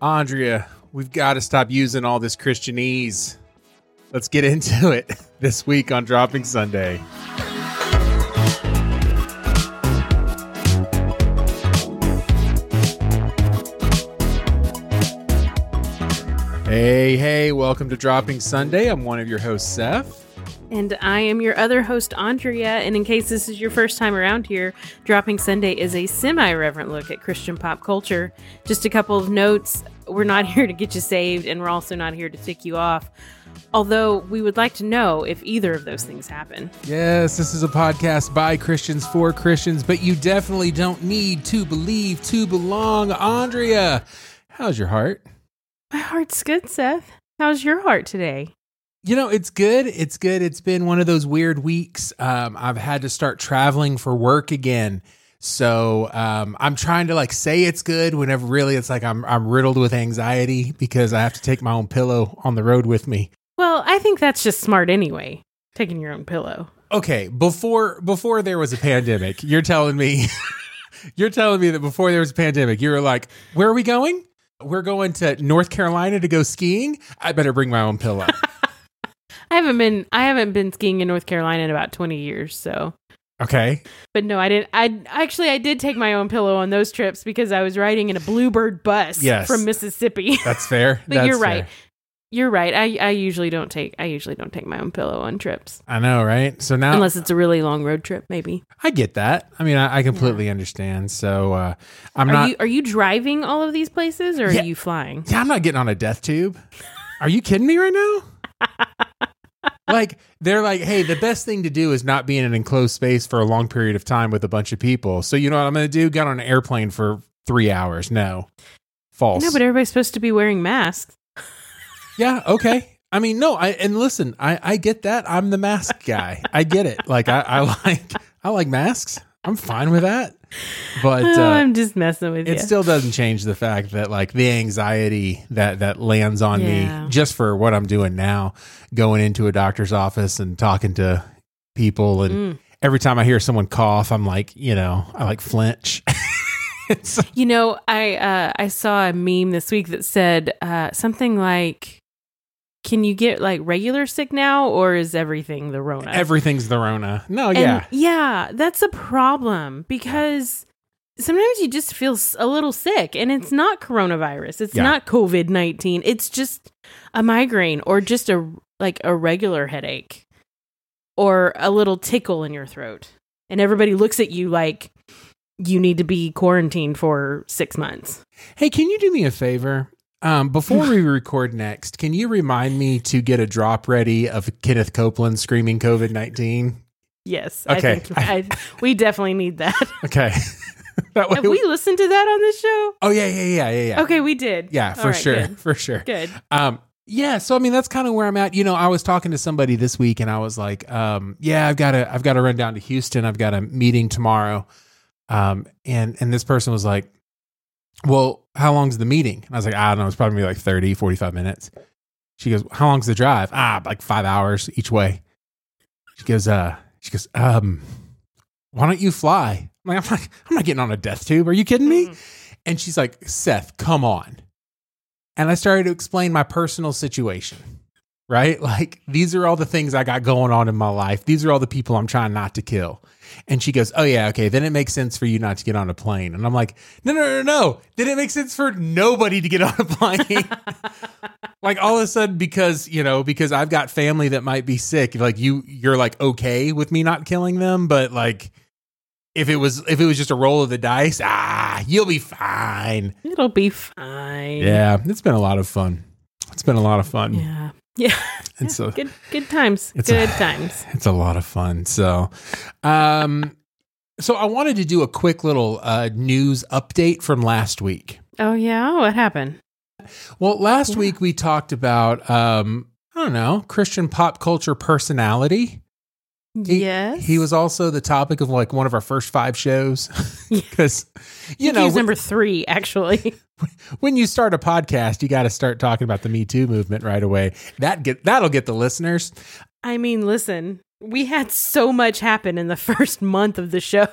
Andrea, we've got to stop using all this Christianese. Let's get into it this week on Dropping Sunday. Hey, hey, welcome to Dropping Sunday. I'm one of your hosts, Seth. And I am your other host, Andrea. And in case this is your first time around here, Dropping Sunday is a semi reverent look at Christian pop culture. Just a couple of notes we're not here to get you saved, and we're also not here to tick you off. Although we would like to know if either of those things happen. Yes, this is a podcast by Christians for Christians, but you definitely don't need to believe to belong. Andrea, how's your heart? My heart's good, Seth. How's your heart today? You know, it's good. It's good. It's been one of those weird weeks. Um, I've had to start traveling for work again. So um, I'm trying to like say it's good whenever really it's like I'm I'm riddled with anxiety because I have to take my own pillow on the road with me. Well, I think that's just smart anyway, taking your own pillow. Okay, before before there was a pandemic, you're telling me you're telling me that before there was a pandemic, you were like, "Where are we going? We're going to North Carolina to go skiing. I better bring my own pillow." I haven't been I haven't been skiing in North Carolina in about 20 years, so Okay. But no, I didn't. I actually I did take my own pillow on those trips because I was riding in a Bluebird bus Yes. from Mississippi. That's fair. but That's you're right. fair. You're right. I, I usually don't take I usually don't take my own pillow on trips I know, right? So now unless it's a really long road trip. Maybe. I get that. I mean, I, I completely understand. So uh, I'm Are not. you are you driving all of these places or Yeah. are you flying? yeah, I'm not getting on a death tube. Are you kidding me right now? like they're like, hey, the best thing to do is not be in an enclosed space for a long period of time with a bunch of people. So you know what I'm going to do? Get on an airplane for three hours? No, false. No, but everybody's supposed to be wearing masks. Yeah, okay. I mean, no, I and listen, I I get that. I'm the mask guy. I get it. Like I, I like I like masks. I'm fine with that. But Oh, uh, I'm just messing with it you. It still doesn't change the fact that like the anxiety that that lands on Yeah. me just for what I'm doing now, going into a doctor's office and talking to people and Mm. every time I hear someone cough, I'm like, you know, I like flinch. You know, I uh, I saw a meme this week that said uh, something like, "Can you get like regular sick now, or is everything the Rona?" everything's the Rona. No, And, yeah. yeah, that's a problem because sometimes you just feel a little sick, and it's not coronavirus. It's Yeah. not COVID nineteen. It's just a migraine or just a like a regular headache or a little tickle in your throat, and everybody looks at you like you need to be quarantined for six months. Hey, can you do me a favor? Um, before we record next, can you remind me to get a drop ready of Kenneth Copeland screaming COVID 19? Yes, Okay. I think I, we definitely need that. Okay. that Have we listened to that on this show? oh, yeah, yeah, yeah, yeah, yeah. Okay, we did. Yeah, for right, sure. Good. For sure. good. Um, yeah, so I mean that's kind of where I'm at. You know, I was talking to somebody this week and I was like, um, yeah, I've got to I've got to run down to Houston. I've got a meeting tomorrow. Um, and and this person was like, "Well, how long's the meeting?" And I was like, "I don't know, it's probably like 30, 45 minutes." She goes, "How long's the drive?" "Ah, like 5 hours each way." She goes, "Uh, she goes, um, why don't you fly?" I'm like, "I'm not, I'm not getting on a death tube. Are you kidding me?" And she's like, "Seth, come on." and I started to explain my personal situation. Right? Like, these are all the things I got going on in my life. These are all the people I'm trying not to kill. And she goes, Oh, yeah, okay. Then it makes sense for you not to get on a plane. And I'm like, No, no, no, no. Then it makes sense for nobody to get on a plane. like, all of a sudden, because, you know, because I've got family that might be sick, like, you, you're like, okay with me not killing them. But, like, if it was if it was just a roll of the dice, ah, you'll be fine. It'll be fine. Yeah, it's been a lot of fun. It's been a lot of fun. Yeah. Yeah. It's a Good good times. It's good a- times. it's a lot of fun. So, um, so I wanted to do a quick little uh, news update from last week. Oh yeah. What happened? Well, last Yeah. week we talked about um, I don't know Christian pop culture personality. He- yes. He was also the topic of like one of our first five shows because you know was number three, actually. when you start a podcast, you got to start talking about the Me Too movement right away. That get that'll get the listeners. I mean, listen, we had so much happen in the first month of the show.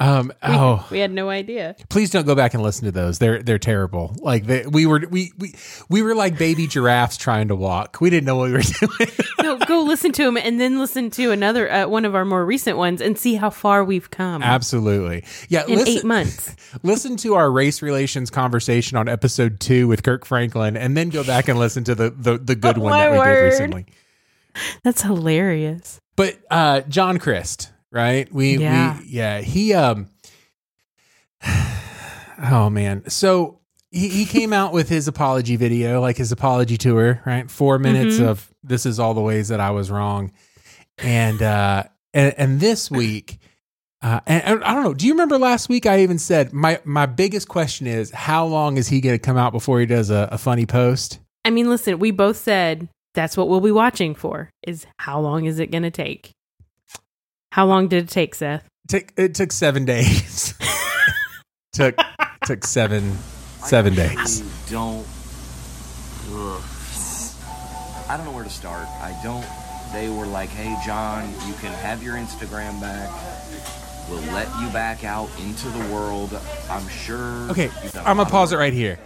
Um, oh, We had no idea. please don't go back and listen to those. They're they're terrible. Like they, we were we, we we were like baby giraffes trying to walk. We didn't know what we were doing. No, go listen to them and then listen to another uh, one of our more recent ones and see how far we've come Absolutely. Yeah, in listen, eight months. listen to our race relations conversation on episode 2 with Kirk Franklin and then go back and listen to the the, the good Oh, one that we word. did recently. That's hilarious. But uh John Crist, right? We Yeah. we yeah, he um Oh man. So he, he came out with his apology video, like his apology tour, right? 4 minutes Mhm. of this is all the ways that I was wrong. And uh and, and this week uh, and, and I don't know. Do you remember last week? I even said my my biggest question is how long is he going to come out before he does a, a funny post? I mean, listen, we both said that's what we'll be watching for is how long is it going to take? How long did it take, Seth? Took it took seven days. took took seven seven days. I don't. Ugh. I don't know where to start. I don't. They were like, "Hey, John, you can have your Instagram back. We'll let you back out into the world. I'm sure." Okay, you've done a I'm gonna pause it right here.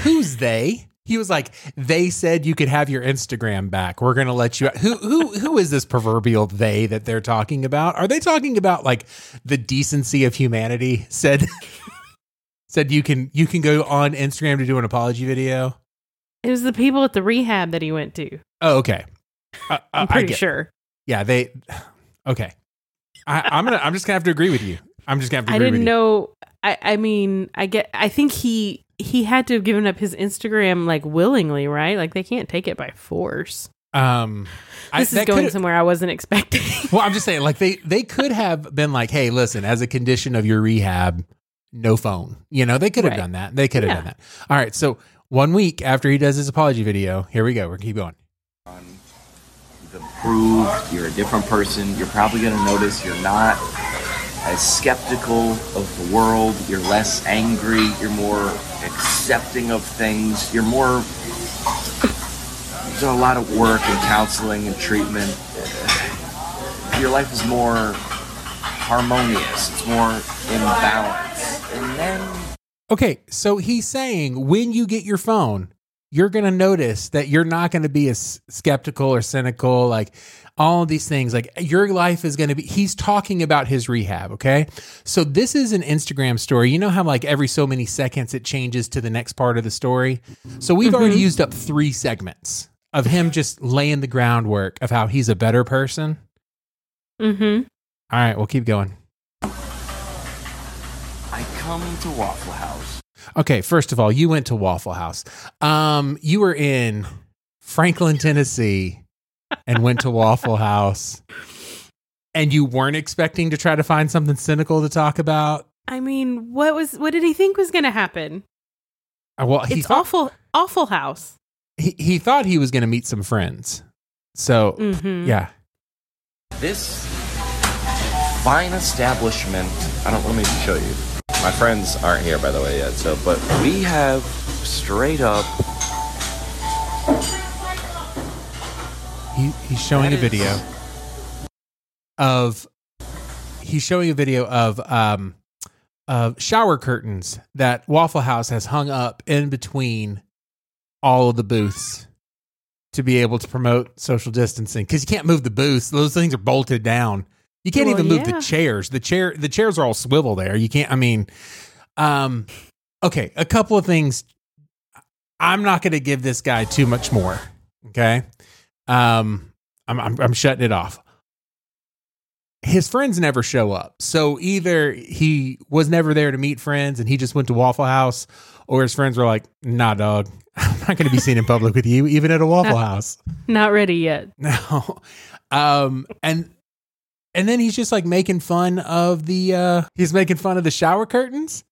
Who's they? He was like, they said you could have your Instagram back. We're gonna let you. Who who who is this proverbial they that they're talking about? Are they talking about like the decency of humanity? Said said you can you can go on Instagram to do an apology video. It was the people at the rehab that he went to. Oh, okay. I'm pretty sure. Yeah, they. Okay, I, I'm gonna. I'm just gonna have to agree with you. I'm just gonna have to. I didn't with know. I, I mean, I get. I think he he had to have given up his Instagram like willingly, right? Like they can't take it by force. You. Um, I- This is going somewhere I wasn't expecting. Well, I'm just saying, like they they could have been like, hey, listen, as a condition of your rehab, no phone. You know, they could have Right. done that. They could have Yeah. done that. All right, so one week after he does his apology video, here we go. We're gonna keep going. You've improved. You're a different person. You're probably going to notice you're not as skeptical of the world. You're less angry. You're more accepting of things. You're more. Done a lot of work and counseling and treatment. Your life is more harmonious. It's more in balance. And then Okay, so he's saying when you get your phone, you're gonna notice that you're not gonna be as skeptical or cynical, like all of these things. Like your life is gonna be. He's talking about his rehab. Okay, so this is an Instagram story. You know how like every so many seconds it changes to the next part of the story. So we've already used up three segments of him just laying the groundwork of how he's a better person. mm-hmm. All right, we'll keep going. I come to Waffle House. Okay, first of all, you went to Waffle House. Um, you were in Franklin, Tennessee, and went to Waffle House, and you weren't expecting to try to find something cynical to talk about. I mean, what was what did he think was going to happen? Uh, Well, he It's thought, awful, awful house. He, he thought he was going to meet some friends. So Mm-hmm. yeah, This fine establishment. I don't. Let me show you. My friends aren't here, by the way, yet. So, but we have straight up. he, he's showing That a video is- of he's showing a video of um of shower curtains that Waffle House has hung up in between all of the booths to be able to promote social distancing because you can't move the booths; those things are bolted down. You can't Well, even move yeah. the chairs. The chair the chairs are all swivel there. You can't. I mean, um, okay, a couple of things. I'm not going to give this guy too much more. Okay, um, I'm, I'm I'm shutting it off. His friends never show up, so either he was never there to meet friends and he just went to Waffle House, or his friends were like, "Nah, dog, I'm not going to be seen in public with you, even at a Waffle House." Not ready yet. No. Um and and then he's just like making fun of the uh he's making fun of the shower curtains.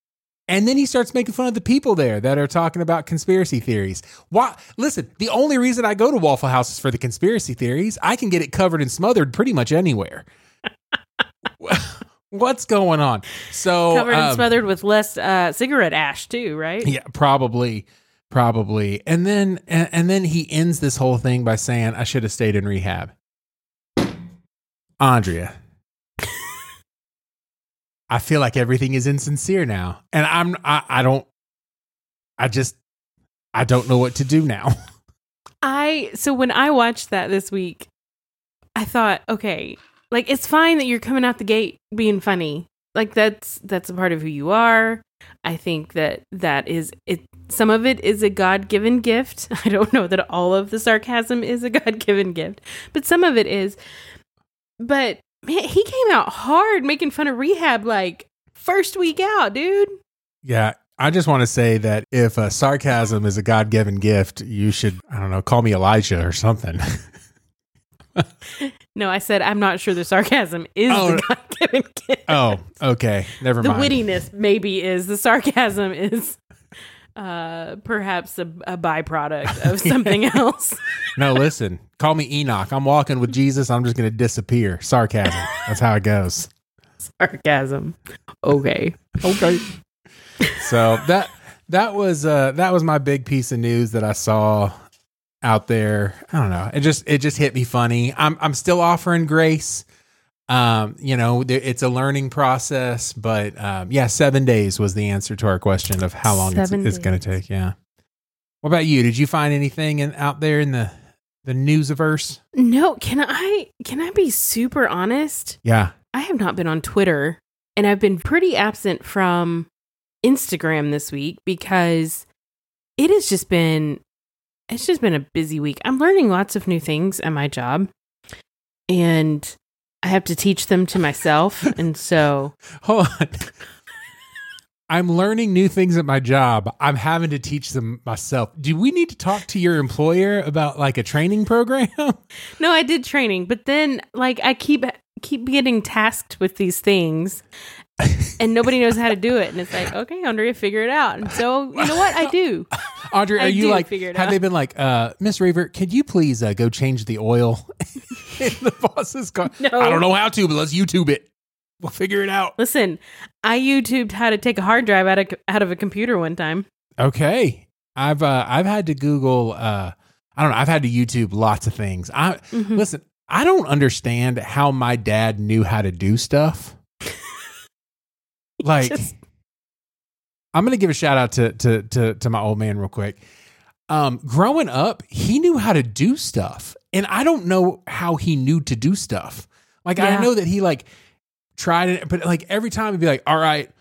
And then he starts making fun of the people there that are talking about conspiracy theories. Why listen, the only reason I go to Waffle House is for the conspiracy theories. I can get it covered and smothered pretty much anywhere. What's going on? So Covered and um, smothered with less uh, cigarette ash too, right? yeah, probably, probably. And then and, and then he ends this whole thing by saying, "I should have stayed in rehab." Andrea, I feel like everything is insincere now, and I'm I, I don't I just I don't know what to do now. I so when I watched that this week, I thought, okay, like it's fine that you're coming out the gate being funny. Like that's that's a part of who you are. I think that that is it some of it is a God-given gift. I don't know that all of the sarcasm is a God-given gift, but some of it is. But man, he came out hard making fun of rehab like first week out, dude. Yeah, I just want to say that if uh, sarcasm is a God given gift, you should, I don't know, call me Elijah or something. No, I said I'm not sure the sarcasm is Oh, the God-given gift. oh, okay. Never the mind. The wittiness maybe is the sarcasm is uh perhaps a, a byproduct of something else No, listen, call me Enoch. I'm walking with Jesus. I'm just going to disappear. Sarcasm. That's how it goes. sarcasm okay Okay. So that that was uh that was my big piece of news that I saw out there. I don't know. It just it just hit me funny. I'm I'm still offering grace. Um, you know, it's a learning process, but um, yeah, seven days was the answer to our question of how long it's, Seven it's going to take. Yeah. What about you? Did you find anything in, out there in the the newsiverse? no can i can i be super honest Yeah. i have not been on twitter and i've been pretty absent from instagram this week because it has just been it's just been a busy week i'm learning lots of new things at my job and i have to teach them to myself and so Hold on. I'm learning new things at my job. I'm having to teach them myself. Do we need to talk to your employer about like a training program? No, I did training, but then like I keep keep getting tasked with these things and nobody knows how to do it and it's like, okay, Andrea, figure it out. And so, you know what? I do. Audrey, I are you like have out. they been like, uh, Miss Reaver, could you please uh, go change the oil in the boss's car? No. I don't know how to, but let's YouTube it. We'll figure it out. Listen, I YouTubed how to take a hard drive out of out of a computer one time. Okay. I've uh, I've had to Google uh I don't know, I've had to YouTube lots of things. I Mhm. listen, I don't understand how my dad knew how to do stuff. Like Just- I'm gonna give a shout out to to to to my old man real quick. Um, growing up, he knew how to do stuff, and I don't know how he knew to do stuff. Like I know that he like tried it, but like every time he'd be like, "All right,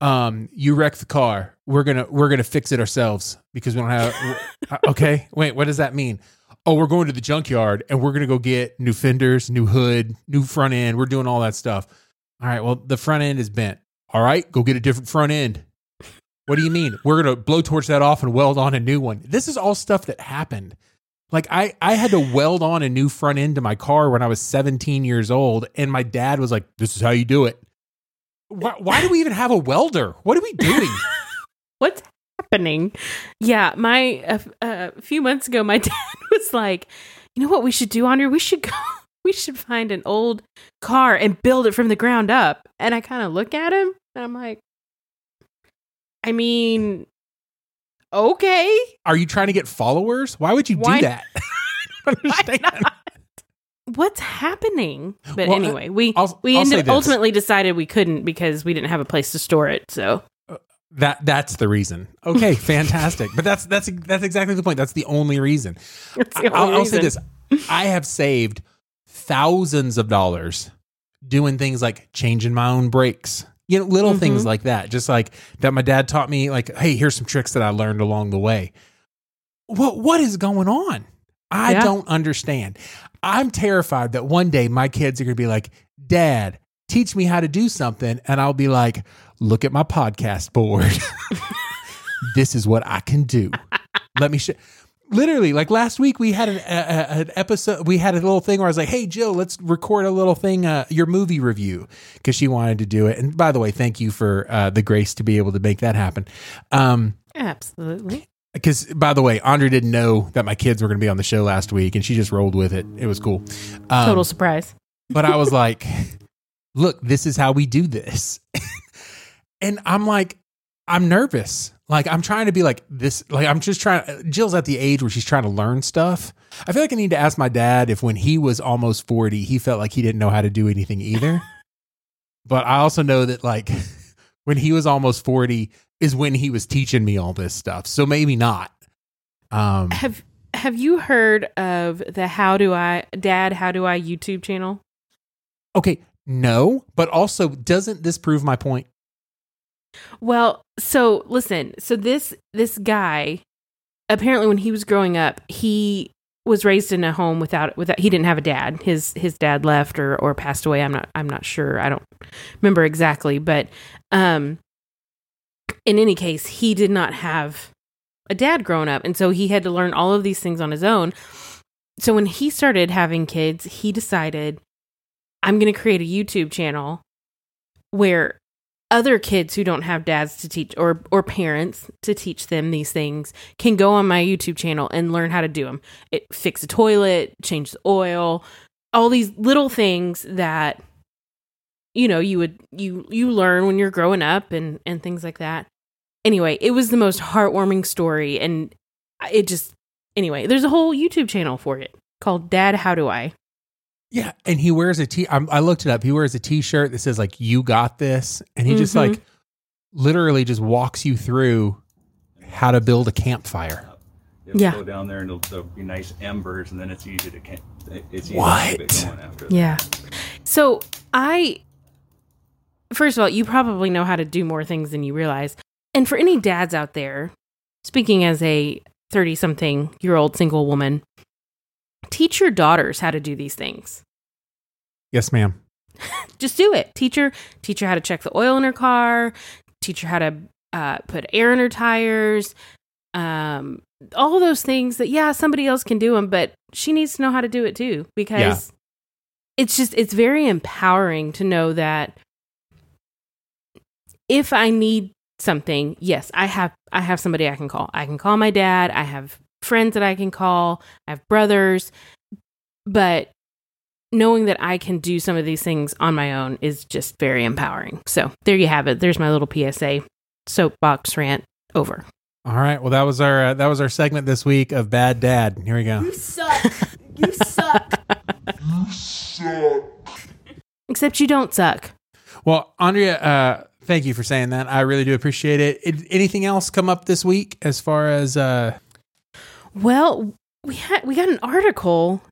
um, you wrecked the car. We're gonna we're gonna fix it ourselves because we don't have." Uh, okay, wait, what does that mean? Oh, we're going to the junkyard and we're gonna go get new fenders, new hood, new front end. We're doing all that stuff. All right, well, the front end is bent. All right, go get a different front end. What do you mean? We're gonna blowtorch that off and weld on a new one. This is all stuff that happened. Like I, I had to weld on a new front end to my car when I was 17 years old, and my dad was like, "This is how you do it." Why, why do we even have a welder? What are we doing? What's happening? Yeah, my a, f- a few months ago, my dad was like, "You know what we should do, Andrea? We should go. We should find an old car and build it from the ground up." And I kind of look at him, and I'm like, "I mean, okay, Are you trying to get followers? Why would you Why- do that? I understand. what's happening?" But Well, anyway, we I'll- we I'll ended, ultimately decided we couldn't because we didn't have a place to store it. So uh, That that's the reason. Okay, fantastic. But that's that's that's exactly the point. That's the only reason. the I'll, only I'll say this: I have saved thousands of dollars doing things like changing my own brakes. You know, little things Mhm. like that. Just like that, my dad taught me. Like, hey, here's some tricks that I learned along the way. What what is going on? I Yeah. don't understand. I'm terrified that one day my kids are going to be like, Dad, teach me how to do something, and I'll be like, Look at my podcast board. this is what I can do. Let me show. Literally, like last week, we had an, a, a- an episode. We had a little thing where I was like, "Hey, Jill, let's record a little thing, uh, your movie review," because she wanted to do it. And by the way, thank you for uh, the grace to be able to make that happen. Um, absolutely. because by the way, Andre didn't know that my kids were going to be on the show last week, and she just rolled with it. It was cool. Um, Total surprise. but I was like, look, this is how we do this. and I'm like, I'm nervous. Like, I'm trying to be like this. Like, I'm just trying. Jill's at the age where she's trying to learn stuff. I feel like I need to ask my dad if when he was almost 40, he felt like he didn't know how to do anything either. but I also know that like when he was almost 40 is when he was teaching me all this stuff. So maybe not. Um Have Have you heard of the How Do I Dad How Do I YouTube channel? okay, no, but also doesn't this prove my point? Well, so listen, so this this guy apparently when he was growing up, he was raised in a home without without he didn't have a dad. His his dad left or or passed away. I'm not I'm not sure. I don't remember exactly, but um in any case, he did not have a dad growing up, and so he had to learn all of these things on his own. So when he started having kids, he decided I'm going to create a YouTube channel where other kids who don't have dads to teach or or parents to teach them these things can go on my YouTube channel and learn how to do them. It fix a toilet, change the oil, all these little things that you know you would you you learn when you're growing up and and things like that. Anyway, it was the most heartwarming story and it just anyway, there's a whole YouTube channel for it called Dad How Do I? Yeah, and he wears a t. I'm, I looked it up. He wears a T-shirt that says like "You got this," and he just Mhm. like literally just walks you through how to build a campfire. It'll Yeah. go down there and it'll, there'll be nice embers, and then it's easy to can it's easy What? to keep it going after that. Yeah. So I, first of all, you probably know how to do more things than you realize. And for any dads out there, speaking as a 30 something year old single woman, teach your daughters how to do these things. Yes, ma'am. Just do it. Teach her, teach her how to check the oil in her car, teach her how to uh, put air in her tires, um, all those things that, yeah, somebody else can do them, but she needs to know how to do it too because it's just, it's very empowering to know that if I need something, yes, I have, I have somebody I can call. I can call my dad. I have friends that I can call. I have brothers, but knowing that I can do some of these things on my own is just very empowering. So there you have it. There's my little PSA soapbox rant over. All right. Well, that was our uh, that was our segment this week of Bad Dad. Here we go. You suck. You suck. You suck. Except you don't suck. Well, Andrea, uh, thank you for saying that. I really do appreciate it. it. Anything else come up this week as far as uh, Well, we had we got an article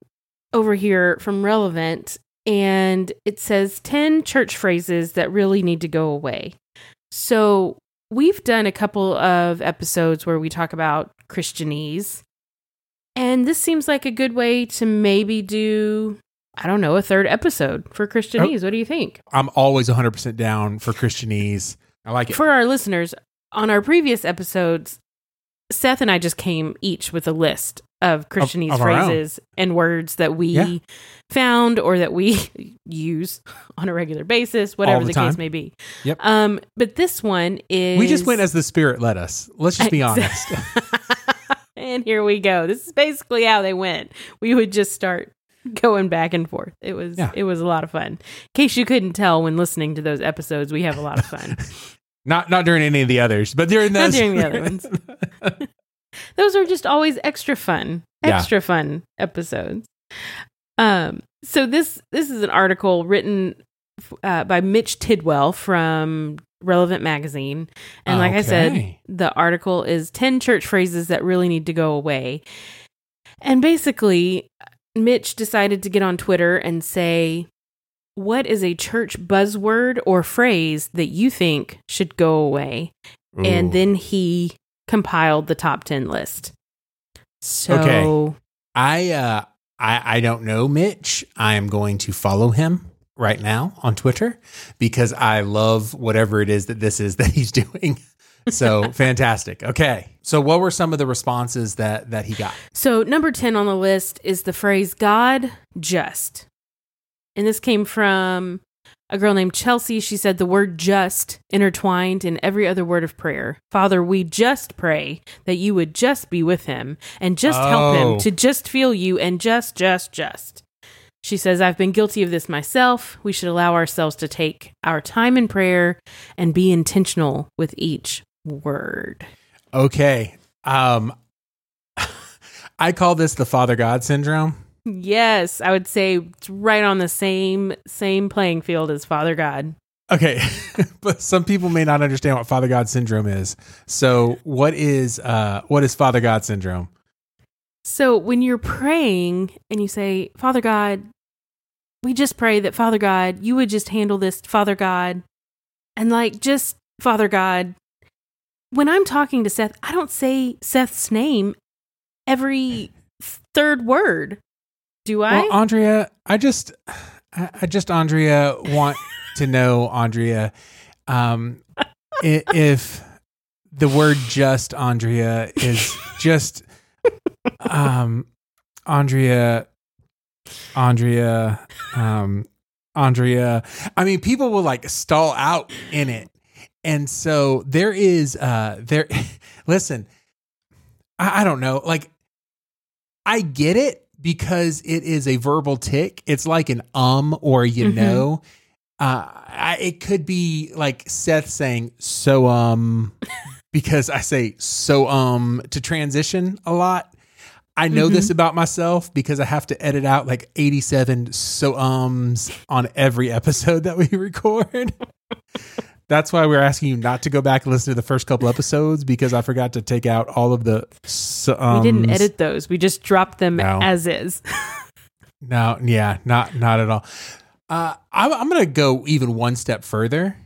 over here from Relevant and it says 10 church phrases that really need to go away. So, we've done a couple of episodes where we talk about Christianese. And this seems like a good way to maybe do I don't know, a third episode for Christianese. Oh. What do you think? I'm always 100 percent down for Christianese. I like it. For our listeners, on our previous episodes, Seth and I just came each with a list of Christianese of own. phrases and words that we Yeah. found or that we use on a regular basis, whatever the the, case may be. Yep. Um, but this one is we just went as the spirit led us. Let's just be honest. and here we go. This is basically how they went. We would just start going back and forth. It was Yeah. it was a lot of fun. In case you couldn't tell when listening to those episodes, we have a lot of fun. not not during any of the others, but during those. Not those. during the other ones. those are just always extra fun Yeah. extra fun episodes um so this this is an article written uh, by mitch tidwell from relevant magazine and like i said the article is 10 church phrases that really need to go away and basically mitch decided to get on twitter and say what is a church buzzword or phrase that you think should go away and then he compiled the top 10 list so Okay. I uh I I don't know Mitch. I am going to follow him right now on Twitter because I love whatever it is that this is that he's doing. So fantastic. Okay. So what were some of the responses that that he got? So, number 10 on the list is the phrase God just. And this came from a girl named Chelsea. She said the word just intertwined in every other word of prayer. Father, we just pray that you would just be with him and just help Oh. him to just feel you and just, just, just. She says, I've been guilty of this myself. We should allow ourselves to take our time in prayer and be intentional with each word. Okay. Um I call this the Father God syndrome. Yes, I would say it's right on the same same playing field as Father God. Okay, but some people may not understand what Father God syndrome is. So, what is uh what is Father God syndrome? So when you're praying and you say, Father God, we just pray that Father God, you would just handle this, Father God, and like just Father God. When I'm talking to Seth, I don't say Seth's name every third word. Do I? Well, Andrea, I just I, I just Andrea want to know Andrea um if the word just Andrea is just um Andrea Andrea um Andrea. I mean people will like stall out in it. And so there is uh there listen I, I don't know. Like I get it because it is a verbal tick it's like an um or you Mhm. know uh I, it could be like Seth saying so um because I say so um to transition a lot. I know this about myself because I have to edit out like 87 so ums on every episode that we record. That's why we're asking you not to go back and listen to the first couple episodes because I forgot to take out all of the so we didn't edit those. We just dropped them No. as is. No, yeah, not not at all. Uh, I'm, I'm going to go even one step further.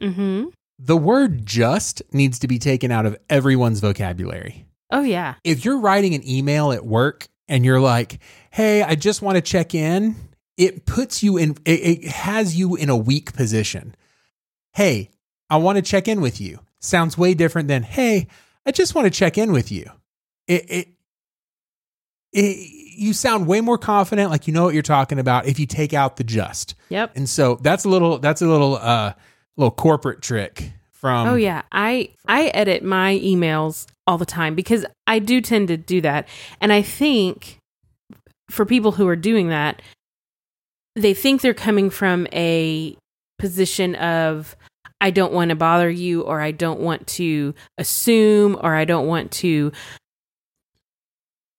hmm The word just needs to be taken out of everyone's vocabulary. Oh yeah. If you're writing an email at work and you're like, hey, I just want to check in, it puts you in, it, it has you in a weak position. Hey, I want to check in with you. Sounds way different than, hey, I just want to check in with you. It, it, it, you sound way more confident, like you know what you're talking about if you take out the just. Yep. And so that's a little, that's a little, uh, little corporate trick from, oh yeah. I I edit my emails all the time because I do tend to do that. And I think for people who are doing that, they think they're coming from a position of I don't want to bother you or I don't want to assume or I don't want to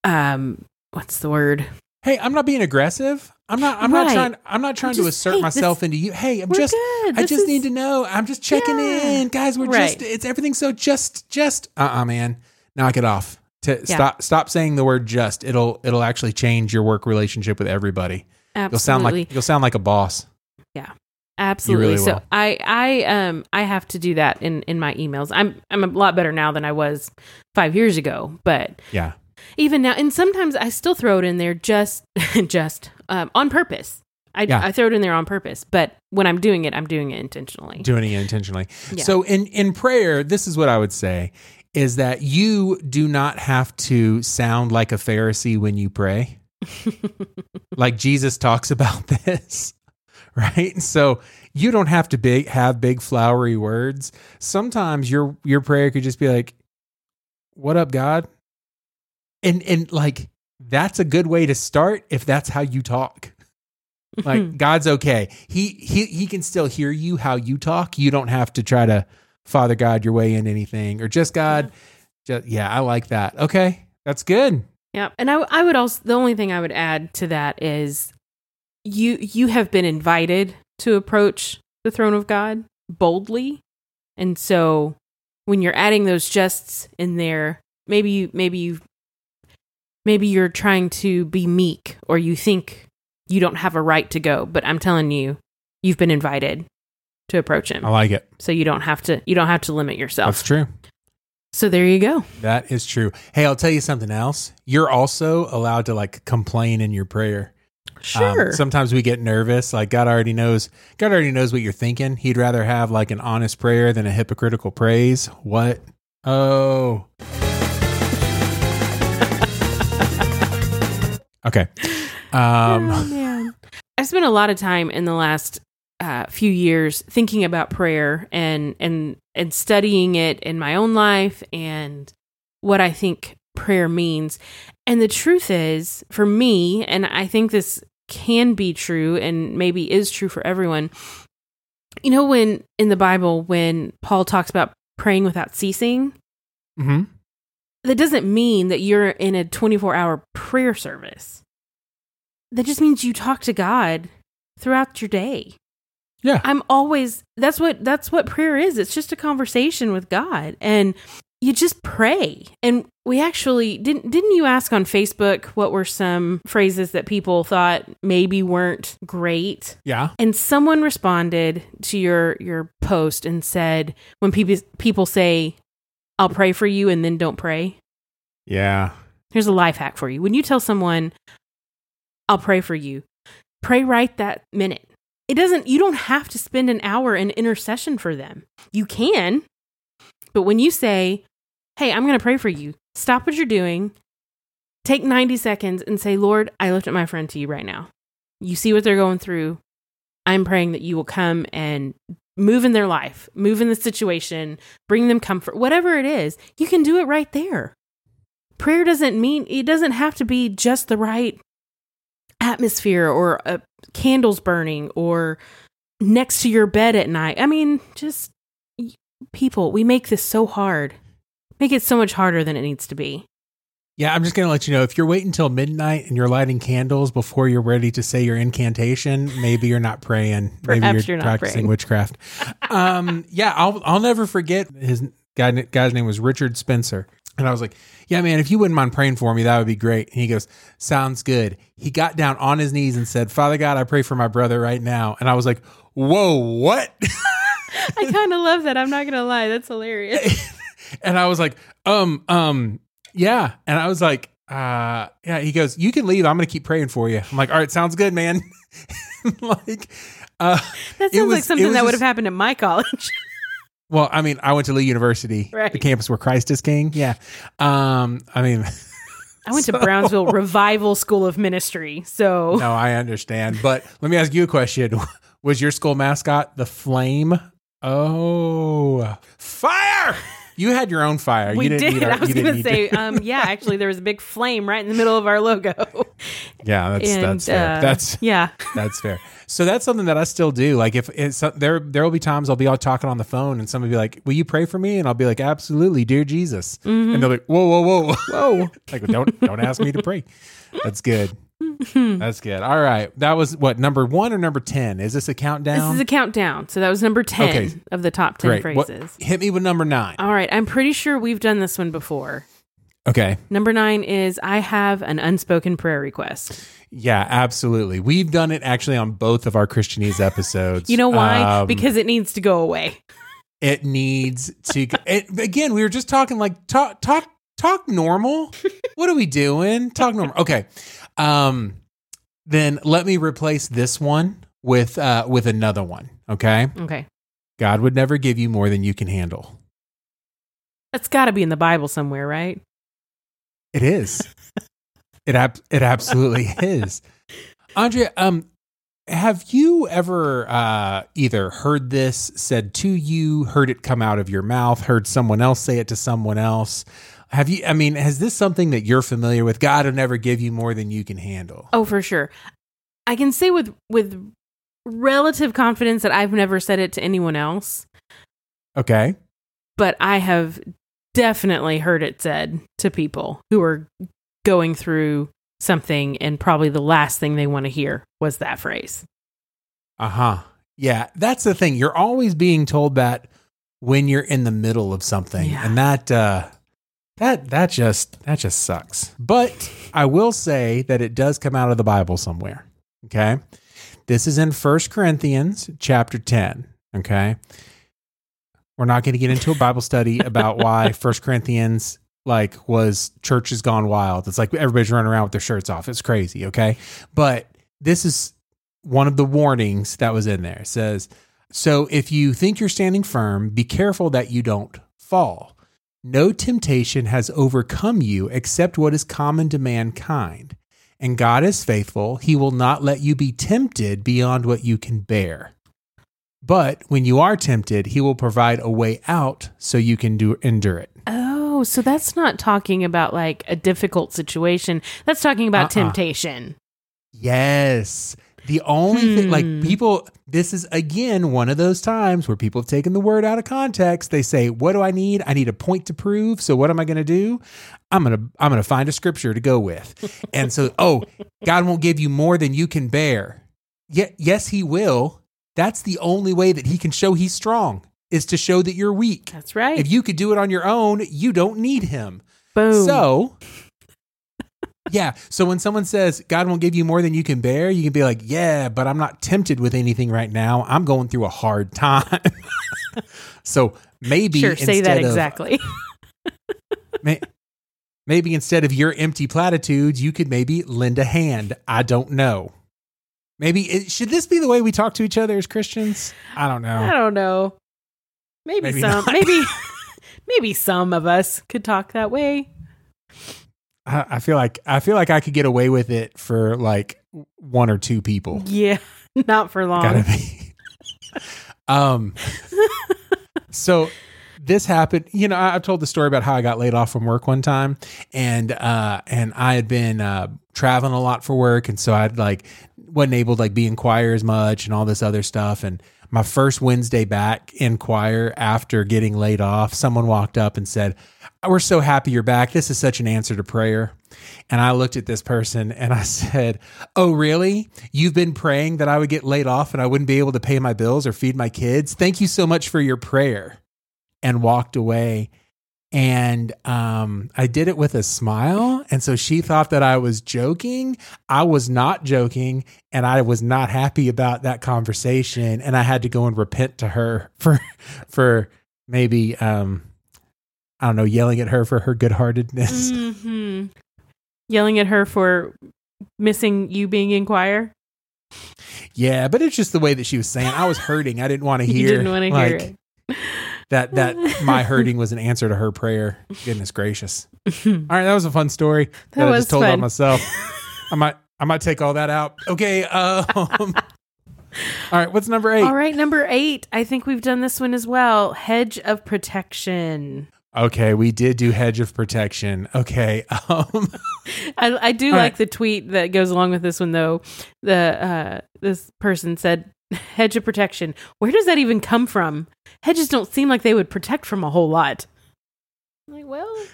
um what's the word? hey, I'm not being aggressive. I'm not. I'm not trying. I'm not trying to just- assert hey, myself this- into you. Hey, I'm just. good. I This just is- need to know. I'm just checking Yeah. in, guys. We're Right. just. It's everything. So just, just. Uh, uh man, knock it off. To Yeah. stop. Stop saying the word just. It'll. It'll actually change your work relationship with everybody. Absolutely. You'll sound like. You'll sound like a boss. Absolutely. really so will. I I um I have to do that in in my emails. I'm I'm a lot better now than I was 5 years ago, but Yeah. even now and sometimes I still throw it in there just just um on purpose. I Yeah. I throw it in there on purpose, but when I'm doing it, I'm doing it intentionally. doing it intentionally. Yeah. So in in prayer, this is what I would say is that you do not have to sound like a Pharisee when you pray. like Jesus talks about this, right? So you don't have to big have big flowery words. Sometimes your your prayer could just be like, "What up, God?" And and like that's a good way to start if that's how you talk like God's okay. He he he can still hear you how you talk. You don't have to try to Father God your way in anything or just God. Just yeah, I like that. Okay, that's good. Yeah, and I I would also the only thing I would add to that is you you have been invited to approach the throne of God boldly, and so when you're adding those justs in there, maybe you maybe you maybe you're trying to be meek or you think you don't have a right to go, but I'm telling you, you've been invited to approach him, I like it. so you don't have to you don't have to limit yourself. That's true. So there you go. That is true. Hey, I'll tell you something else. You're also allowed to like complain in your prayer. Um, Sure. sometimes we get nervous. Like God already knows. God already knows what you're thinking. He'd rather have like an honest prayer than a hypocritical praise. What? Oh. okay. Um, oh man i've spent a lot of time in the last uh, few years thinking about prayer and and and studying it in my own life and what i think prayer means and the truth is for me and i think this can be true and maybe is true for everyone you know when in the bible when paul talks about praying without ceasing mhm. that doesn't mean that you're in a 24 hour prayer service. That just means you talk to God throughout your day. Yeah. I'm always that's what that's what prayer is. It's just a conversation with God and you just pray. And we actually didn't didn't you ask on Facebook what were some phrases that people thought maybe weren't great? Yeah. And someone responded to your your post and said when people people say I'll pray for you and then don't pray. Yeah. Here's a life hack for you. When you tell someone I'll pray for you, pray right that minute. It doesn't you don't have to spend an hour in intercession for them. You can, but when you say, "Hey, I'm going to pray for you." Stop what you're doing. Take 90 seconds and say, "Lord, I lift up my friend to you right now. You see what they're going through. I'm praying that you will come and move in their life, move in the situation, bring them comfort, whatever it is. You can do it right there. Prayer doesn't mean it doesn't have to be just the right atmosphere or uh, candles burning or next to your bed at night. I mean, just people, we make this so hard. Make it so much harder than it needs to be. Yeah, I'm just going to let you know if you're waiting until midnight and you're lighting candles before you're ready to say your incantation, maybe you're not praying. maybe Perhaps you're, you're not practicing praying. witchcraft. um, yeah, I'll I'll never forget his guy guy's name was Richard Spencer. And I was like, "Yeah, man, if you wouldn't mind praying for me, that would be great." And he goes, "Sounds good." He got down on his knees and said, "Father God, I pray for my brother right now." And I was like, "Whoa, what?" I kind of love that. I'm not going to lie. That's hilarious. and I was like, um, um, yeah. And I was like, uh, yeah. He goes, you can leave. I'm gonna keep praying for you. I'm like, all right, sounds good, man. like, uh, That sounds was- like something that would have happened at my college. well, I mean, I went to Lee University, Right. the campus where Christ is King. Yeah. Um, I mean, I went to Brownsville Revival School of Ministry. So no, I understand. But let me ask you a question: Was your school mascot the flame? Oh, fire! You had your own fire. we you didn't did. Need our, I was going to say, um, yeah, actually, there was a big flame right in the middle of our logo. yeah, that's and, that's fair. uh, that's yeah. That's fair. So that's something that I still do. Like if it's there, there will be times I'll be all talking on the phone, and somebody will be like, "Will you pray for me?" And I'll be like, "Absolutely, dear Jesus." Mm-hmm. And they're like, "Whoa, whoa, whoa, whoa!" like, don't don't ask me to pray. That's good. That's good. All right, that was what number one or number ten? Is this a countdown? This is a countdown. So that was number 10 Okay. of the top 10 Great. What- phrases. hit me with number nine. All right. I'm pretty sure we've done this one before. Okay. Number nine is I have an unspoken prayer request. Yeah, absolutely. We've done it actually on both of our Christianese episodes. You know why? Um, because it needs to go away. it needs to it, again we were just talking like talk talk talk normal what are we doing talk normal okay um then let me replace this one with uh with another one okay Okay. god would never give you more than you can handle That's got to be in the Bible somewhere, right? it is it ab- it absolutely is andrea um have you ever uh, either heard this said to you, heard it come out of your mouth, heard someone else say it to someone else? Have you? I mean, has this something that you're familiar with? God will never give you more than you can handle. Oh, for sure. I can say with with relative confidence that I've never said it to anyone else, Okay. but I have definitely heard it said to people who are going through something and probably the last thing they want to hear was that phrase. Uh huh. Yeah, that's the thing. You're always being told that when you're in the middle of something, Yeah. and that uh, that that just that just sucks. But I will say that it does come out of the Bible somewhere. Okay, this is in First Corinthians chapter ten. Okay, we're not going to get into a Bible study about why First Corinthians like was church has gone wild. It's like everybody's running around with their shirts off. It's crazy. Okay, but this is one of the warnings that was in there. It says, So if you think you're standing firm, be careful that you don't fall. No temptation has overcome you except what is common to mankind. And God is faithful. He will not let you be tempted beyond what you can bear. But when you are tempted, he will provide a way out so you can do endure it. Oh, so that's not talking about like a difficult situation. That's talking about Uh-uh. temptation. Yes. The only thing, like Hmm. people, this is again one of those times where people have taken the word out of context. They say, "What do I need? I need a point to prove. So what am I going to do? I'm gonna I'm gonna find a scripture to go with." and so, oh, God won't give you more than you can bear. Yet, yes, He will. That's the only way that he can show he's strong is to show that you're weak. That's right. If you could do it on your own, you don't need him. Boom. So, yeah. So when someone says God won't give you more than you can bear, you can be like, yeah, but I'm not tempted with anything right now. I'm going through a hard time. so maybe sure, say that instead of- exactly. may- maybe instead of your empty platitudes, you could maybe lend a hand. I don't know. Maybe it, should this be the way we talk to each other as Christians? I don't know. I don't know. Maybe, Maybe some. not. Maybe maybe some of us could talk that way. I, I feel like I feel like I could get away with it for like one or two people. Yeah, not for long. Gotta be. um. So this happened. You know, I, I've told the story about how I got laid off from work one time, and uh, and I had been uh, traveling a lot for work, and so I'd like wasn't able to like be in choir as much and all this other stuff. And my first Wednesday back in choir after getting laid off, someone walked up and said, "We're so happy you're back. This is such an answer to prayer." And I looked at this person and I said, Oh, really? You've been praying that I would get laid off and I wouldn't be able to pay my bills or feed my kids? Thank you so much for your prayer. And walked away. And um, I did it with a smile. And so she thought that I was joking. I was not joking. And I was not happy about that conversation. And I had to go and repent to her for, for maybe, um, I don't know, yelling at her for her good heartedness. hmm Yelling at her for missing you being in choir. Yeah, but it's just the way that she was saying. I was hurting. I didn't want to You hear. didn't want to like, hear it. That that my hurting was an answer to her prayer. Goodness gracious! All right, that was a fun story that, I just told fun. on myself. I might I might take all that out. Okay. Um, all right, what's number eight? All right, number eight. I think we've done this one as well. Hedge of protection. Okay, we did do hedge of protection. Okay. Um, I, I do like right. the tweet that goes along with this one though. The uh, this person said, "Hedge of protection. Where does that even come from? Hedges don't seem like they would protect from a whole lot." I'm like, well,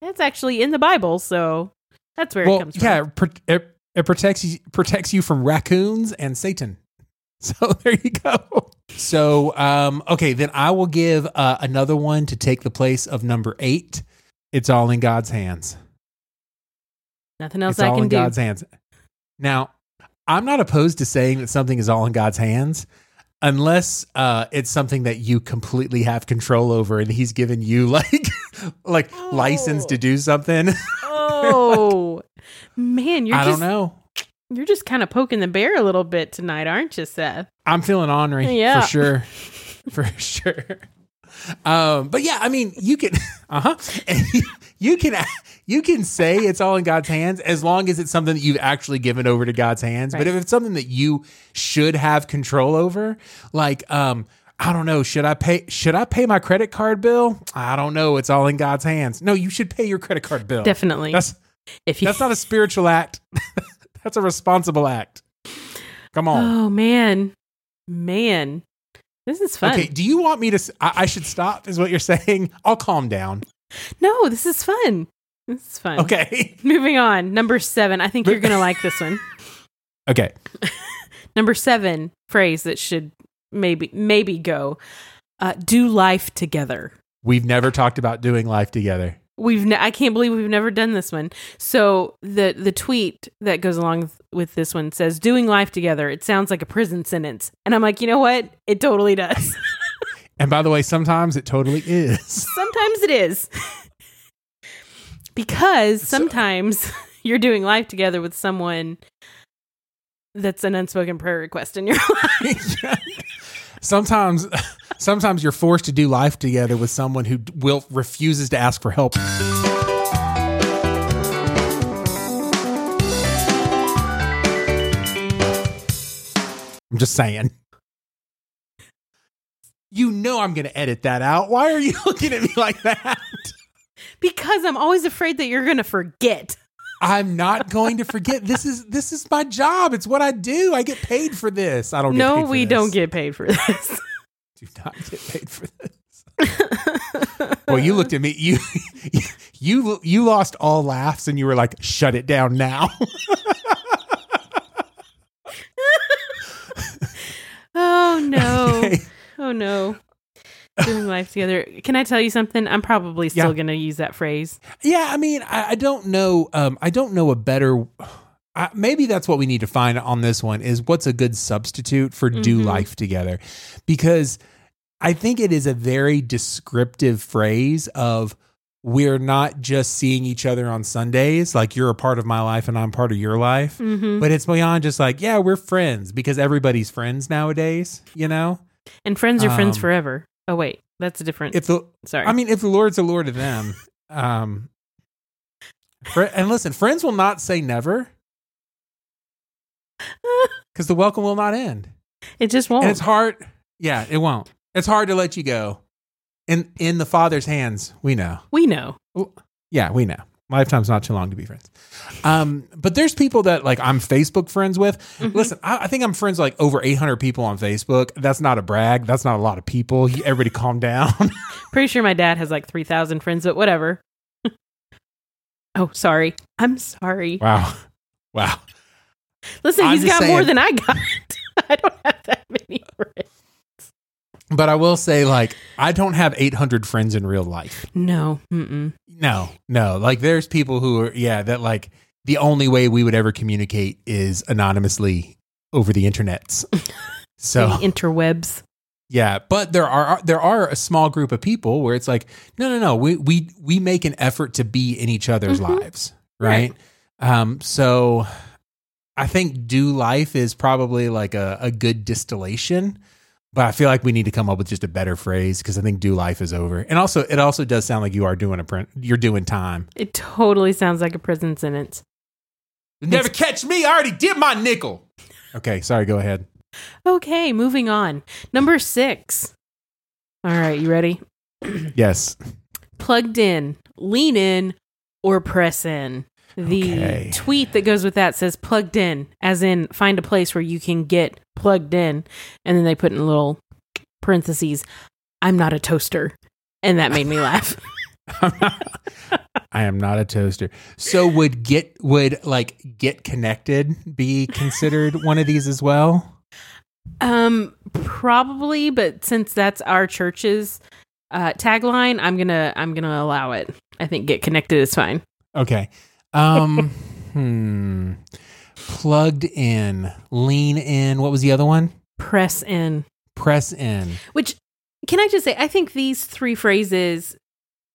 that's actually in the Bible, so that's where it well, comes from. yeah, it, it, it protects you protects you from raccoons and Satan. So there you go. So um, okay, then I will give uh, another one to take the place of number eight. It's all in God's hands. Nothing else it's I all can in do. God's hands. Now, I'm not opposed to saying that something is all in God's hands, unless uh, it's something that you completely have control over, and He's given you like like license to do something. Oh man, you're I just don't know. you're just kind of poking the bear a little bit tonight, aren't you, Seth? I'm feeling ornery Yeah. for sure, for sure. Um, but yeah, I mean, you can, uh huh, you can, you can say it's all in God's hands as long as it's something that you've actually given over to God's hands. But if it's something that you should have control over, like, um, I don't know, should I pay? Should I pay my credit card bill? I don't know. It's all in God's hands. No, you should pay your credit card bill. Definitely. That's if you that's not a spiritual act. that's a responsible act. Come on. Oh man, man, this is fun. Okay, do you want me to? I should stop, is what you're saying? I'll calm down. No, this is fun. This is fun. Okay. Moving on. Number seven. I think you're gonna like this one. Okay. Number seven phrase that should maybe maybe go. Uh, do life together. We've never talked about doing life together. We've ne- I can't believe we've never done this one. So the the tweet that goes along with- with this one says doing life together. It sounds like a prison sentence, and I'm like, you know what? It totally does. And by the way, sometimes it totally is. sometimes it is because sometimes you're doing life together with someone that's an unspoken prayer request in your life. Sometimes sometimes you're forced to do life together with someone who will refuses to ask for help. I'm just saying. You know I'm going to edit that out. Why are you looking at me like that? because I'm always afraid that you're going to forget. I'm not going to forget. This is this is my job. It's what I do. I get paid for this. I don't. Get No, paid for we this. don't get paid for this. Do not get paid for this. well, you looked at me. You you you lost all laughs, and you were like, "Shut it down now." oh no. Oh no. Doing life together. Can I tell you something? I'm probably still Yeah. going to use that phrase. Yeah, I mean, I, I don't know. Um, I don't know a better. Maybe that's what we need to find on this one is what's a good substitute for do Mhm. life together, because I think it is a very descriptive phrase of we're not just seeing each other on Sundays, like you're a part of my life and I'm part of your life, hmm but it's beyond just like yeah, we're friends because everybody's friends nowadays. You know, And friends are friends Um, forever. Oh wait, that's a different. if the sorry. I mean, if the Lord's a Lord of them, um, fri- and listen, friends will not say never because the welcome will not end, it just won't. and it's hard. Yeah, it won't. It's hard to let you go. In in the Father's hands, we know. we know. Yeah, we know. Lifetime's not too long to be friends. Um, but there's people that like I'm Facebook friends with. Mhm. Listen, I, I think I'm friends with, like over 800 people on Facebook. That's not a brag. That's not a lot of people. You- Everybody, calm down. Pretty sure my dad has like 3,000 friends, but whatever. oh, sorry. I'm sorry. wow, wow. Listen, I'm he's got more than I got. I don't have that many friends. But I will say, like, I don't have 800 friends in real life. No. Mm-mm. No, no. Like, there's people who are, yeah, that like the only way we would ever communicate is anonymously over the internets. So, The interwebs. yeah, but there are there are a small group of people where it's like, no, no, no. We we we make an effort to be in each other's Mhm. lives, right? Um, so I think do life is probably like a, a good distillation, but I feel like we need to come up with just a better phrase because I think do life is over. And also, it also does sound like you are doing a print. You're doing time. It totally sounds like a prison sentence. Never catch me. I already did my nickel. Okay, sorry. Go ahead. Okay, moving on. Number six. All right, you ready? Yes. Plugged in, lean in, or press in. The Okay. tweet that goes with that says plugged in, as in find a place where you can get plugged in. And then they put in little parentheses, I'm not a toaster. And that made me laugh. Not, I am not a toaster. So would get would like get connected be considered one of these as well? Um, probably, but since that's our church's uh, tagline, I'm gonna I'm gonna allow it. I think get connected is fine. Okay. Um hmm. Plugged in, lean in. What was the other one? Press in. Press in. Which can I just say? I think these three phrases,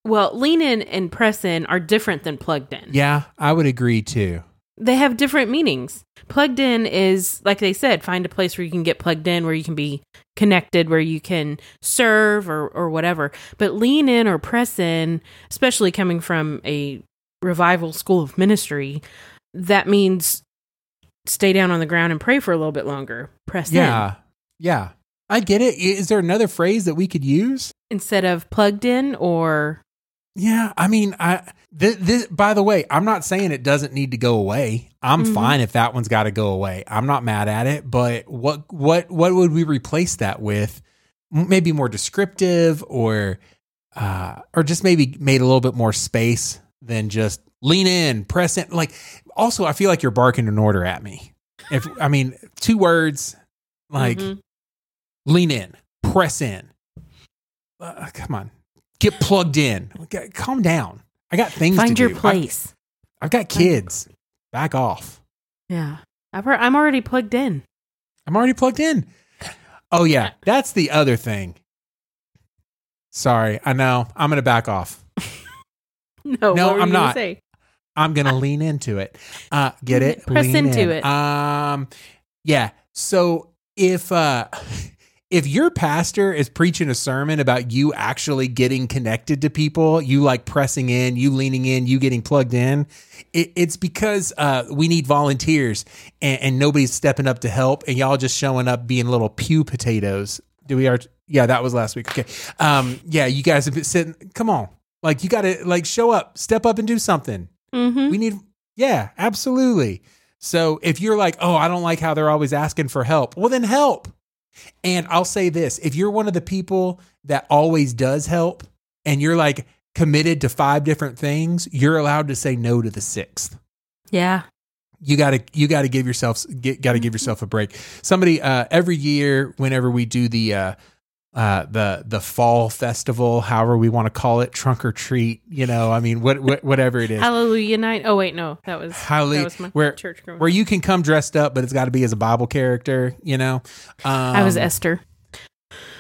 well, lean in and press in, are different than plugged in. Yeah, I would agree too. They have different meanings. Plugged in is, like they said, find a place where you can get plugged in, where you can be connected, where you can serve or, or whatever. But lean in or press in, especially coming from a revival school of ministry, that means stay down on the ground and pray for a little bit longer. Press in. Yeah. Yeah. I get it. Is there another phrase that we could use? Instead of plugged in or Yeah, I mean, I this, this by the way, I'm not saying it doesn't need to go away. I'm Mhm. fine if that one's got to go away. I'm not mad at it, but what what what would we replace that with? Maybe more descriptive or uh or just maybe made a little bit more space than just lean in, press in. Like also I feel like you're barking an order at me. If I mean, two words like Mhm. lean in, press in. Uh, come on, get plugged in. Okay, calm down. I got things find to your do. I've- place. I've, got kids. Back off. Yeah. I've heard, I'm already plugged in. I'm already plugged in. Oh yeah, that's the other thing. Sorry, I know. I'm gonna back off. No, No, I'm not. Say? I'm gonna lean into it. Uh, get it? Press Lean into in. it. Um, yeah. So if uh, if your pastor is preaching a sermon about you actually getting connected to people, you like pressing in, you leaning in, you getting plugged in, it, it's because uh, we need volunteers and, and nobody's stepping up to help, and y'all just showing up being little pew potatoes. Do we are? Yeah, that was last week. Okay. Um, yeah, you guys have been sitting. Come on, like you got to like show up, step up, and do something. Mm-hmm. We need, yeah, absolutely. So if you're like, oh, I don't like how they're always asking for help, well, then help. And I'll say this if you're one of the people that always does help and you're like committed to five different things, you're allowed to say no to the sixth. Yeah. You gotta, you gotta give yourself, get, gotta give yourself a break. Somebody, uh, every year, whenever we do the, uh, uh, the the fall festival, however we want to call it, trunk or treat. You know, I mean, what, what whatever it is. Hallelujah night. Oh wait, no, that was Hallelujah- that was my where- church growing where you can come dressed up, but it's got to be as a Bible character. You know, um, I was Esther.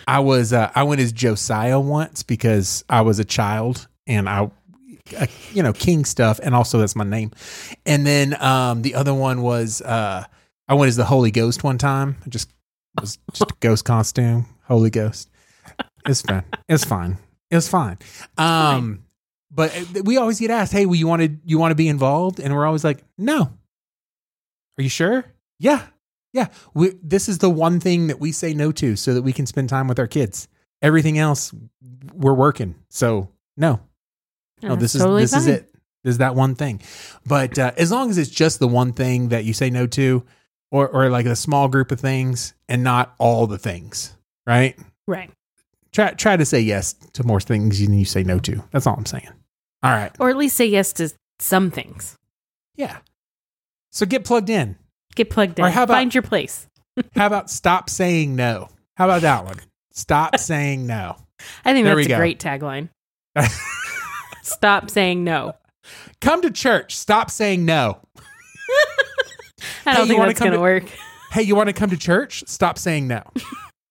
I was uh, I went as Josiah once because I was a child and I uh, you know king stuff and also that's my name. And then um the other one was uh I went as the Holy Ghost one time. I just was just a ghost costume, Holy Ghost. It's fine. It's fine. It's fine. Um but uh, we always get asked, "Hey, well, you want to you want to be involved?" And we're always like, "No." Are you sure? Yeah. Yeah, we, this is the one thing that we say no to so that we can spend time with our kids. Everything else, we're working. So no, no, That's this is totally this is fine. it. This is that one thing. But uh, as long as it's just the one thing that you say no to, or or like a small group of things, and not all the things, right? Right. Try try to say yes to more things than you say no to. That's all I'm saying. All right. Or at least say yes to some things. Yeah. So get plugged in. Get plugged in. Or how about- Find your place. How about stop saying no? How about that one? Stop saying no. I think There that's a go. great tagline. Stop saying no. Come to church. Stop saying no. I don't you think that's going to- work. Hey, you want to come to church? Stop saying no.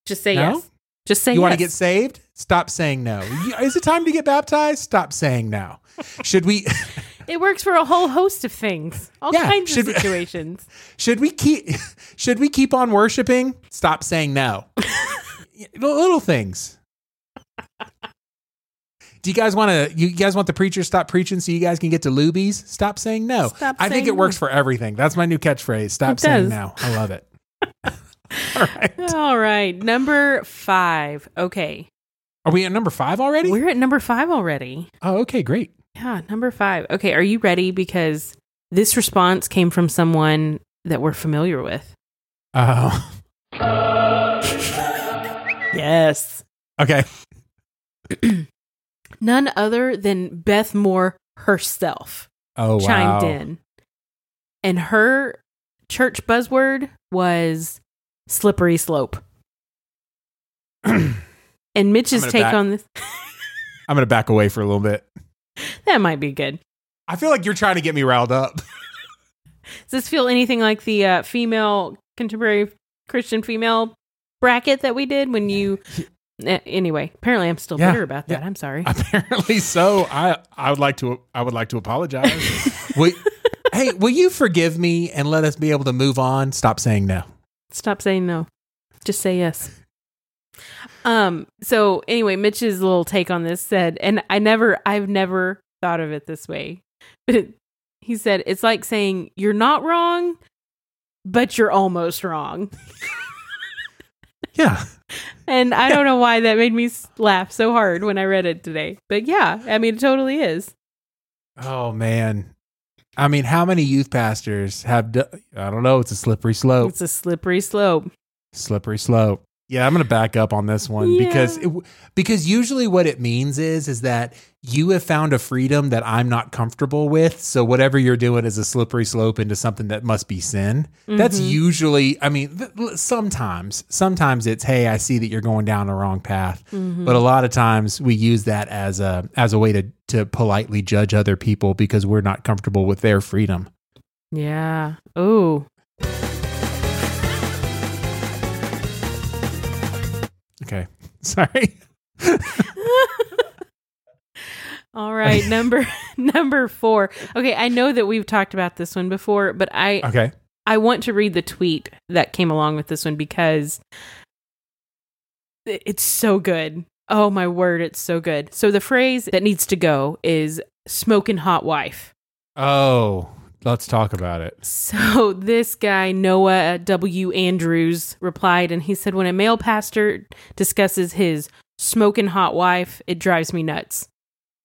Just say No? yes. Just say You yes. want to get saved? Stop saying no. Is it time to get baptized? Stop saying no. Should we It works for a whole host of things, all Yeah, kinds of should we- situations. should we keep should we keep on worshiping? Stop saying no. Little things. Do you guys want to? You guys want the preacher to stop preaching so you guys can get to Luby's? Stop saying no. Stop I think it works for everything. That's my new catchphrase. Stop saying does. no. I love it. All right. All right, number five. Okay, Are we at number five already? we're at number five already. oh, okay, great. Yeah, number five. Okay, are you ready? Because this response came from someone that we're familiar with. Oh, Yes. okay. None other than Beth Moore herself Oh, wow. chimed in. And her church buzzword was slippery slope. and Mitch's take back- on this I'm gonna back away for a little bit. that might be good. I feel like you're trying to get me riled up. Does this feel anything like the uh, female contemporary Christian female bracket that we did when you? Uh, anyway, apparently I'm still Yeah, bitter about that. yeah. I'm sorry. Apparently so. I I would like to I would like to apologize. will, hey, will you forgive me and let us be able to move on? Stop saying no. Stop saying no. Just say yes. Um. So anyway, Mitch's little take on this said, and I never, I've never thought of it this way, but it, he said it's like saying you're not wrong, but you're almost wrong. Yeah. And I don't know why that made me laugh so hard when I read it today. But yeah, I mean, it totally is. Oh man. I mean, how many youth pastors have? Do- I don't know. It's a slippery slope. It's a slippery slope. slippery slope. Yeah, I'm going to back up on this one because it, because usually what it means is is that you have found a freedom that I'm not comfortable with. So whatever you're doing is a slippery slope into something that must be sin. That's Mhm. usually, I mean, th- sometimes sometimes it's hey, I see that you're going down the wrong path. Mhm. But a lot of times we use that as a as a way to to politely judge other people because we're not comfortable with their freedom. Yeah. Oh. Sorry. All right, number number 4. Okay, I know that we've talked about this one before, but I Okay. I want to read the tweet that came along with this one because it's so good. Oh my word, it's so good. So the phrase that needs to go is smoking hot wife. Oh, let's talk about it. So this guy, Noah W. Andrews, replied and he said, When a male pastor discusses his smoking hot wife, it drives me nuts.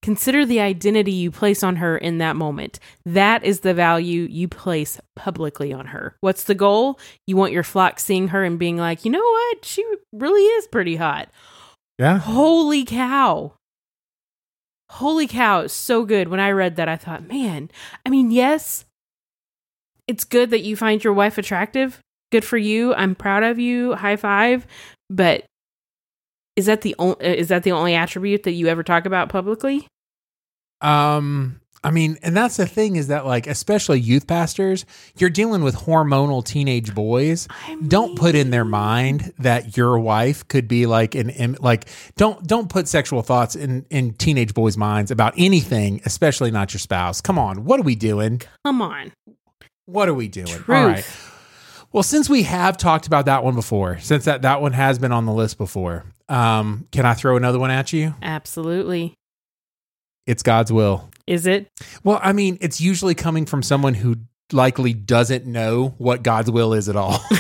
Consider the identity you place on her in that moment. That is the value you place publicly on her. What's the goal? You want your flock seeing her and being like, you know what? She really is pretty hot. Yeah. Holy cow. Holy cow. It's so good. When I read that, I thought, man, I mean, yes, it's good that you find your wife attractive. Good for you. I'm proud of you. High five. But Is that the only is that the only attribute that you ever talk about publicly? Um, I mean, and that's the thing is that like, especially youth pastors, you're dealing with hormonal teenage boys. I Don't put in their mind that your wife could be like an like. Don't don't put sexual thoughts in in teenage boys' minds about anything, especially not your spouse. Come on, what are we doing? Come on. What are we doing? Truth. All right. Well, since we have talked about that one before, since that that one has been on the list before, um, can I throw another one at you? Absolutely. It's God's will. Is it? Well, I mean, it's usually coming from someone who likely doesn't know what God's will is at all.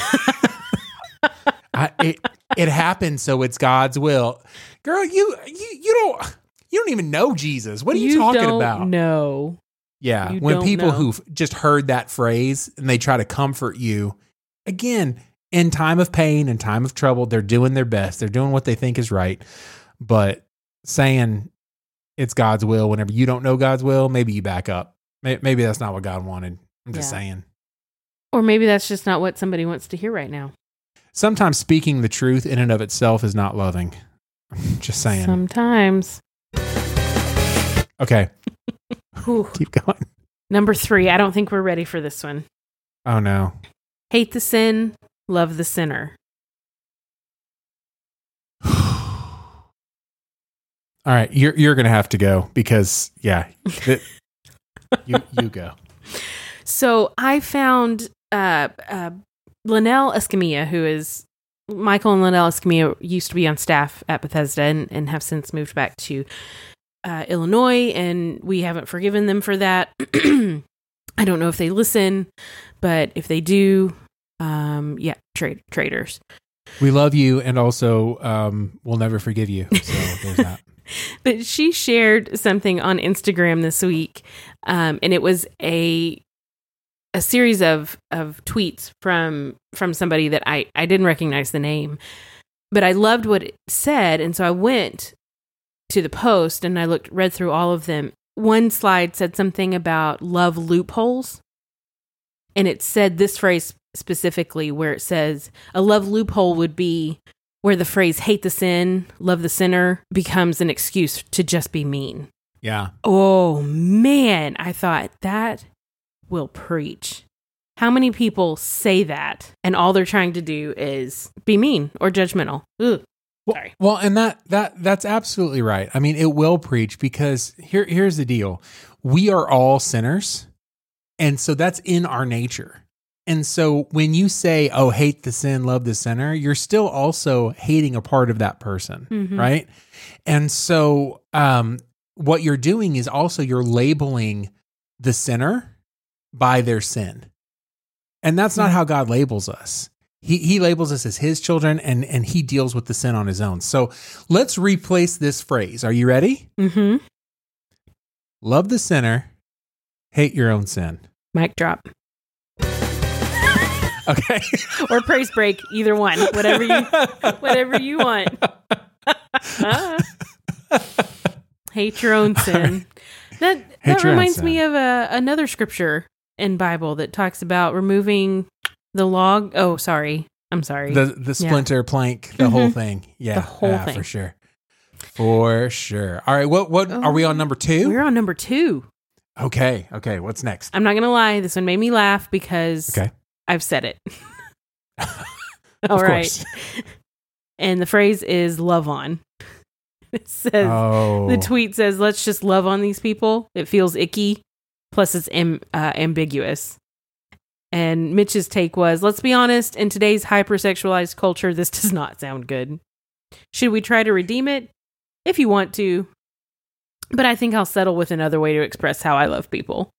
I, it it happened, so it's God's will. Girl, you you you don't you don't even know Jesus. What are you, talking don't about? No. Yeah, You when people know. who've just heard that phrase and they try to comfort you, again, in time of pain and time of trouble, they're doing their best. They're doing what they think is right. But saying it's God's will whenever you don't know God's will, maybe you back up. Maybe that's not what God wanted. I'm just Yeah. saying. Or maybe that's just not what somebody wants to hear right now. Sometimes speaking the truth in and of itself is not loving. I'm just saying. Sometimes. okay, Whew. keep going. Number three. I don't think we're ready for this one. Oh no. Hate the sin, love the sinner. All right, you're you're gonna have to go because yeah, th- you you go. So I found uh, uh, Linnell Escamilla, who is Michael and Linnell Escamilla used to be on staff at Bethesda and, and have since moved back to uh, Illinois, and we haven't forgiven them for that. I don't know if they listen, but if they do, um, yeah, trade traders. We love you, and also um, we'll never forgive you. So there's that. but she shared something on Instagram this week, um, and it was a a series of of tweets from from somebody that I I didn't recognize the name, but I loved what it said, and so I went to the post and I looked read through all of them. One slide said something about love loopholes, and it said this phrase specifically where it says a love loophole would be where the phrase hate the sin, love the sinner becomes an excuse to just be mean. Yeah, Oh man, I thought that will preach. How many people say that and all they're trying to do is be mean or judgmental? Ugh. Well, Sorry. well, and that that that's absolutely right. I mean, it will preach because here here's the deal: we are all sinners, and so that's in our nature. And so when you say, "Oh, hate the sin, love the sinner," you're still also hating a part of that person, Mhm. right? And so um, what you're doing is also you're labeling the sinner by their sin, and that's not how God labels us. He he labels us as his children and and he deals with the sin on his own. So let's replace this phrase. Are you ready? Mm-hmm. Love the sinner, hate your own sin. Mic drop Okay. or praise break, either one, whatever you whatever you want. Hate your own sin. That Hate that reminds sin. me of a, another scripture in Bible that talks about removing the log. Oh, sorry. I'm sorry. the the splinter plank, the whole thing. Yeah. The whole yeah, thing. for sure. For sure. All right, what what are we on number 2? We're on number two. Okay. Okay, what's next? I'm not gonna lie, this one made me laugh because Okay. I've said it. All right. And the phrase is love on. It says Oh. the tweet says, "Let's just love on these people." It feels icky, plus it's am, uh, ambiguous. And Mitch's take was, "Let's be honest. In today's hypersexualized culture, this does not sound good. Should we try to redeem it? If you want to, but I think I'll settle with another way to express how I love people."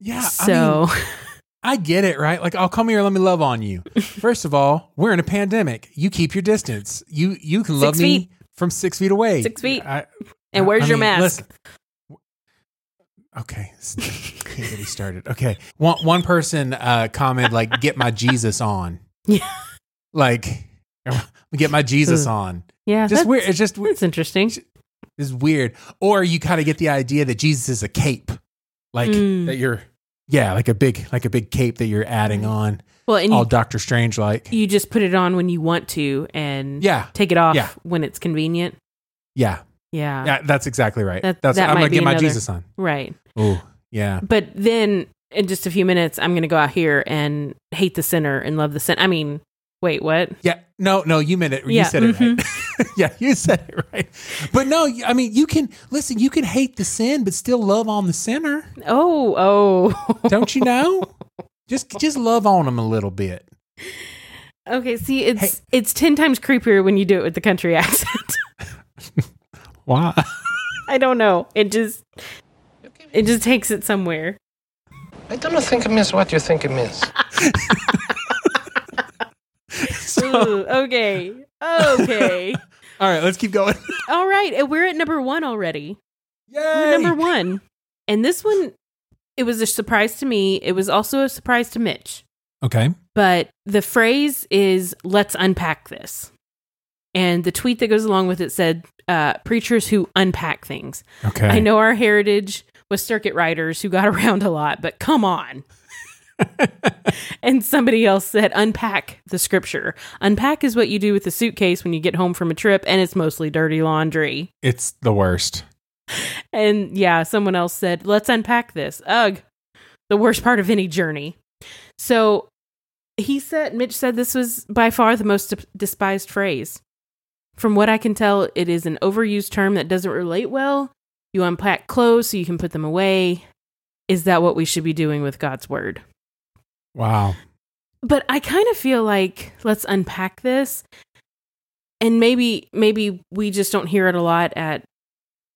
Yeah, I so mean, I get it, right? Like, oh, come here, let me love on you. First of all, we're in a pandemic. You keep your distance. You you can love me from six feet away. Six feet. I- and I- where's I your mask? listen. Okay, can't get me started. Okay, one one person uh, commented like, "Get my Jesus on." Yeah. like, get my Jesus on. yeah, Just weird. It's just it's interesting. it's weird. Or you kind of get the idea that Jesus is a cape, like Mm. that you're Yeah, like a big like a big cape that you're adding on, Well, and all you, Doctor Strange like. you just put it on when you want to and Yeah, take it off Yeah. when it's convenient. yeah, Yeah. yeah. That's exactly right. That- that's that I'm gonna be get my Jesus on. Right. Oh, yeah. But then in just a few minutes, I'm going to go out here and hate the sinner and love the sin. I mean, wait, what? Yeah, no, no, you meant it. You Yeah, said it right. mhm. yeah, you said it right. But no, I mean, you can listen. You can hate the sin, but still love on the sinner. Oh, oh. Don't you know? just, just love on them a little bit. okay, see, it's it's 10 times creepier when you do it with the country accent. Why? I don't know. It just it just takes it somewhere. I don't think it means what you think it means. Ooh, okay. Okay. All right, let's keep going. All right, and we're at number 1 already. Yay! We're number 1. And this one it was a surprise to me. It was also a surprise to Mitch. Okay. but the phrase is let's unpack this and the tweet that goes along with it said uh, preachers who unpack things Okay. i know our heritage was circuit riders who got around a lot but come on and somebody else said unpack the scripture unpack is what you do with a suitcase when you get home from a trip and it's mostly dirty laundry It's the worst. and yeah, someone else said, let's unpack this. Ugh, the worst part of any journey. So he said, Mitch said this was by far the most de- despised phrase. From what I can tell, it is an overused term that doesn't relate well. You unpack clothes so you can put them away. Is that what we should be doing with God's word? Wow. but I kind of feel like let's unpack this. And maybe maybe we just don't hear it a lot at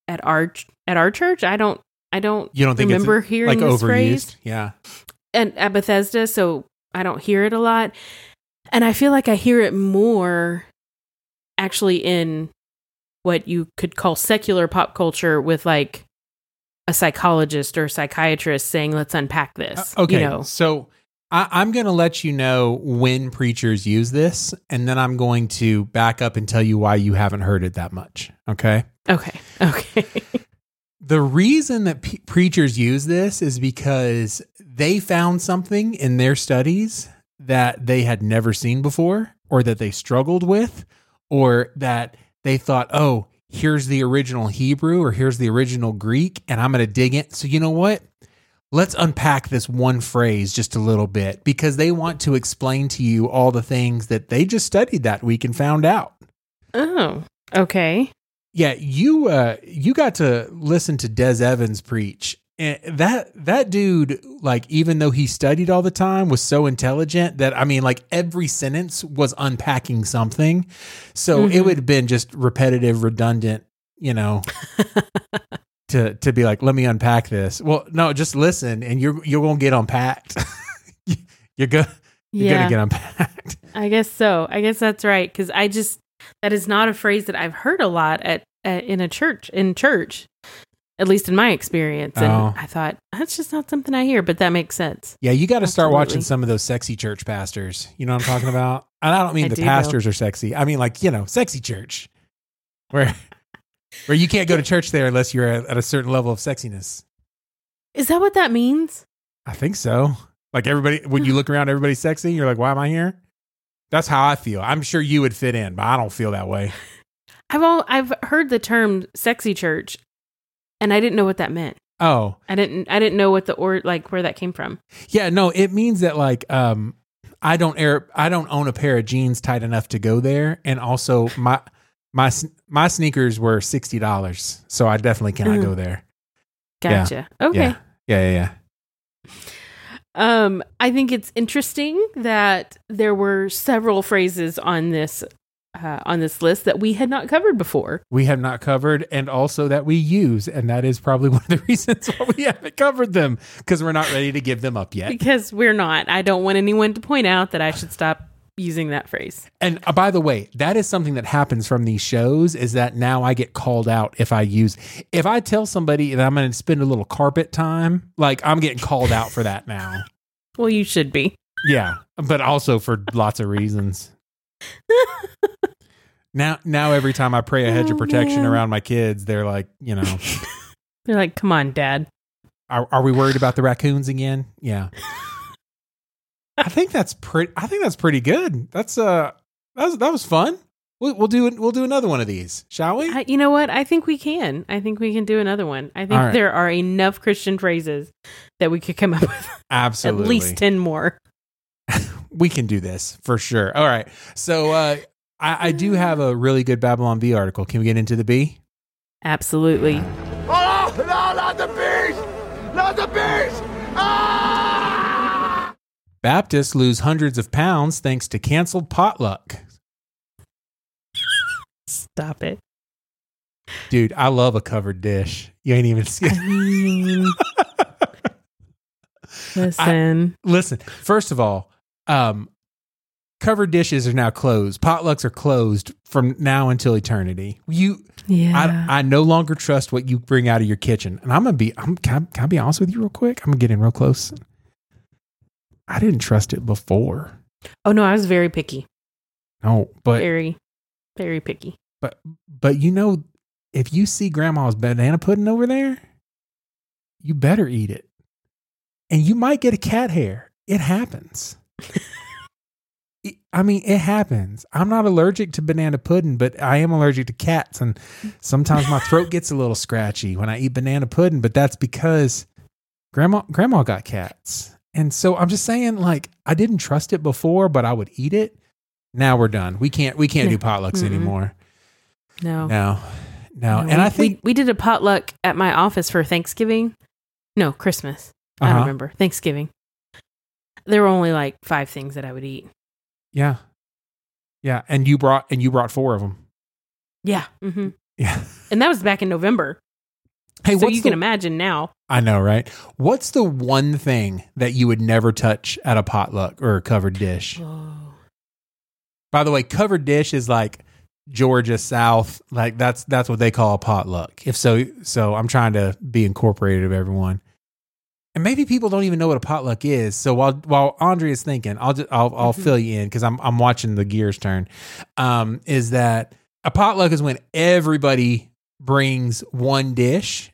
at our at our church. I don't I don't You don't think remember hearing like this overused? phrase Yeah. and at Bethesda, so I don't hear it a lot. And I feel like I hear it more actually in what you could call secular pop culture with like a psychologist or a psychiatrist saying, let's unpack this. Uh, okay. You know, So I, I'm going to let you know when preachers use this, and then I'm going to back up and tell you why you haven't heard it that much. Okay. okay. Okay. The reason that pe preachers use this is because they found something in their studies that they had never seen before, or that they struggled with, or that they thought, oh, here's the original Hebrew or here's the original Greek, and I'm going to dig it. So, you know what? Let's unpack this one phrase just a little bit because they want to explain to you all the things that they just studied that week and found out. oh, okay. Yeah, you uh you got to listen to Des Evans preach. And that that dude like even though he studied all the time was so intelligent that I mean like every sentence was unpacking something. So it Mhm. would have been just repetitive, redundant, you know, to to be like let me unpack this. Well, no, just listen and you're you're going to get unpacked. you're going you're yeah. to get unpacked. I guess so. I guess that's right because I just that is not a phrase that I've heard a lot at, at in a church in church, at least in my experience. And Oh. I thought that's just not something I hear, but that makes sense. Yeah, you got to start watching some of those sexy church pastors. You know what I'm talking about? And I don't mean I the do, pastors are sexy. I mean like, you know, sexy church. Where where you can't go to church there unless you're at, at a certain level of sexiness. Is that what that means? I think so. Like everybody when you look around everybody's sexy, you're like, "Why am I here?" That's how I feel. I'm sure you would fit in, but I don't feel that way. I've all I've heard the term "sexy church," and I didn't know what that meant. Oh, I didn't I didn't know what the or like where that came from. yeah, no, it means that like um I don't air I don't own a pair of jeans tight enough to go there and also my my s- my sneakers were $60. So I definitely cannot go there. Gotcha. Okay. Yeah. Yeah, yeah, yeah. Um, I think it's interesting that there were several phrases on this uh, on this list that we had not covered before. We have not covered and also that we use and that is probably one of the reasons why we haven't covered them because we're not ready to give them up yet. Because we're not. I don't want anyone to point out that I should stop using that phrase. And uh, by the way, that is something that happens from these shows is that now I get called out if I use if I tell somebody that I'm going to spend a little carpet time, like I'm getting called out for that now. Well, you should be. Yeah, but also for lots of reasons. Now now every time I pray a hedge of Oh, protection man. around my kids, they're like, you know, They're like, "Come on, Dad." Are, are we worried about the raccoons again? Yeah. I think that's pretty. I think that's pretty good. That's uh, that was that was fun. We'll, we'll do we'll do another one of these, shall we? I, you know what? I think we can. I think we can do another one. I think right. there are enough Christian phrases that we could come up with Absolutely. at least 10 more. We can do this for sure. All right. So uh, I, I do have a really good Babylon Bee article. Can we get into the Bee? Absolutely. Oh, no, not the beast! Not the beast! Ah! Baptists lose hundreds of pounds thanks to canceled potluck. Stop it. Dude, I love a covered dish. You ain't even seen. I mean, listen. Listen, first of all, um, covered dishes are now closed. Potlucks are closed from now until eternity. You, yeah. I, I no longer trust what you bring out of your kitchen. And I'm gonna be, I'm can I, can I be honest with you real quick? I'm gonna get in real close. I didn't trust it before. oh, no, I was very picky. No, but Very, very picky. but but you know, if you see grandma's banana pudding over there, you better eat it. And you might get a cat hair. It happens. I mean, it happens. I'm not allergic to banana pudding, but I am allergic to cats. And sometimes my throat gets a little scratchy when I eat banana pudding, but that's because grandma grandma got cats. And so I'm just saying, like, I didn't trust it before, but I would eat it. Now we're done. We can't we can't do potlucks Mm-mm. anymore. No. No. No. No, and we- I think we, we did a potluck at my office for Thanksgiving. No, Christmas. I Uh-huh. don't remember. Thanksgiving. There were only like five things that I would eat. Yeah. Yeah, and you brought and you brought four of them. Yeah. Mm-hmm. Yeah. And that was back in November. Hey, so you the, can imagine now. I know, right? What's the one thing that you would never touch at a potluck or a covered dish? Oh. By the way, covered dish is like Georgia South, like that's that's what they call a potluck. If so, so I'm trying to be incorporated of everyone. And maybe people don't even know what a potluck is. So while while Andre is thinking, I'll just I'll I'll Mhm. fill you in because I'm I'm watching the gears turn. Um, is that a potluck is when everybody brings one dish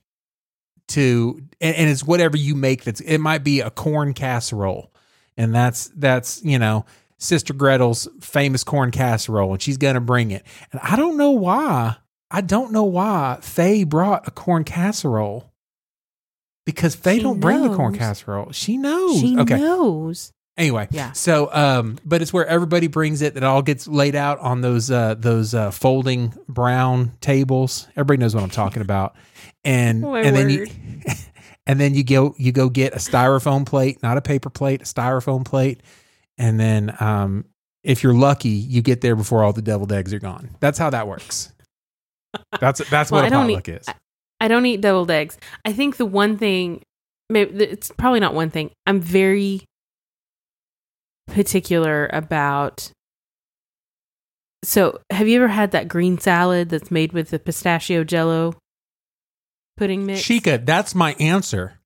to and, and it's whatever you make that's it might be a corn casserole. And that's that's, you know, Sister Gretel's famous corn casserole, and she's gonna bring it. And I don't know why. I don't know why Faye brought a corn casserole. Because they She don't bring the corn casserole. She knows. She okay. knows. Anyway, Yeah. So, um, but it's where everybody brings it. That all gets laid out on those uh, those uh, folding brown tables. Everybody knows what I'm talking about. And Oh, and then you and then you go you go get a styrofoam plate, not a paper plate, a styrofoam plate. And then, um, if you're lucky, you get there before all the deviled eggs are gone. That's how that works. That's that's Well, what a potluck is. I don't eat deviled eggs. I think the one thing, maybe it's probably not one thing. I'm very particular about. So, have you ever had that green salad that's made with the pistachio jello pudding mix? Chica, that's my answer.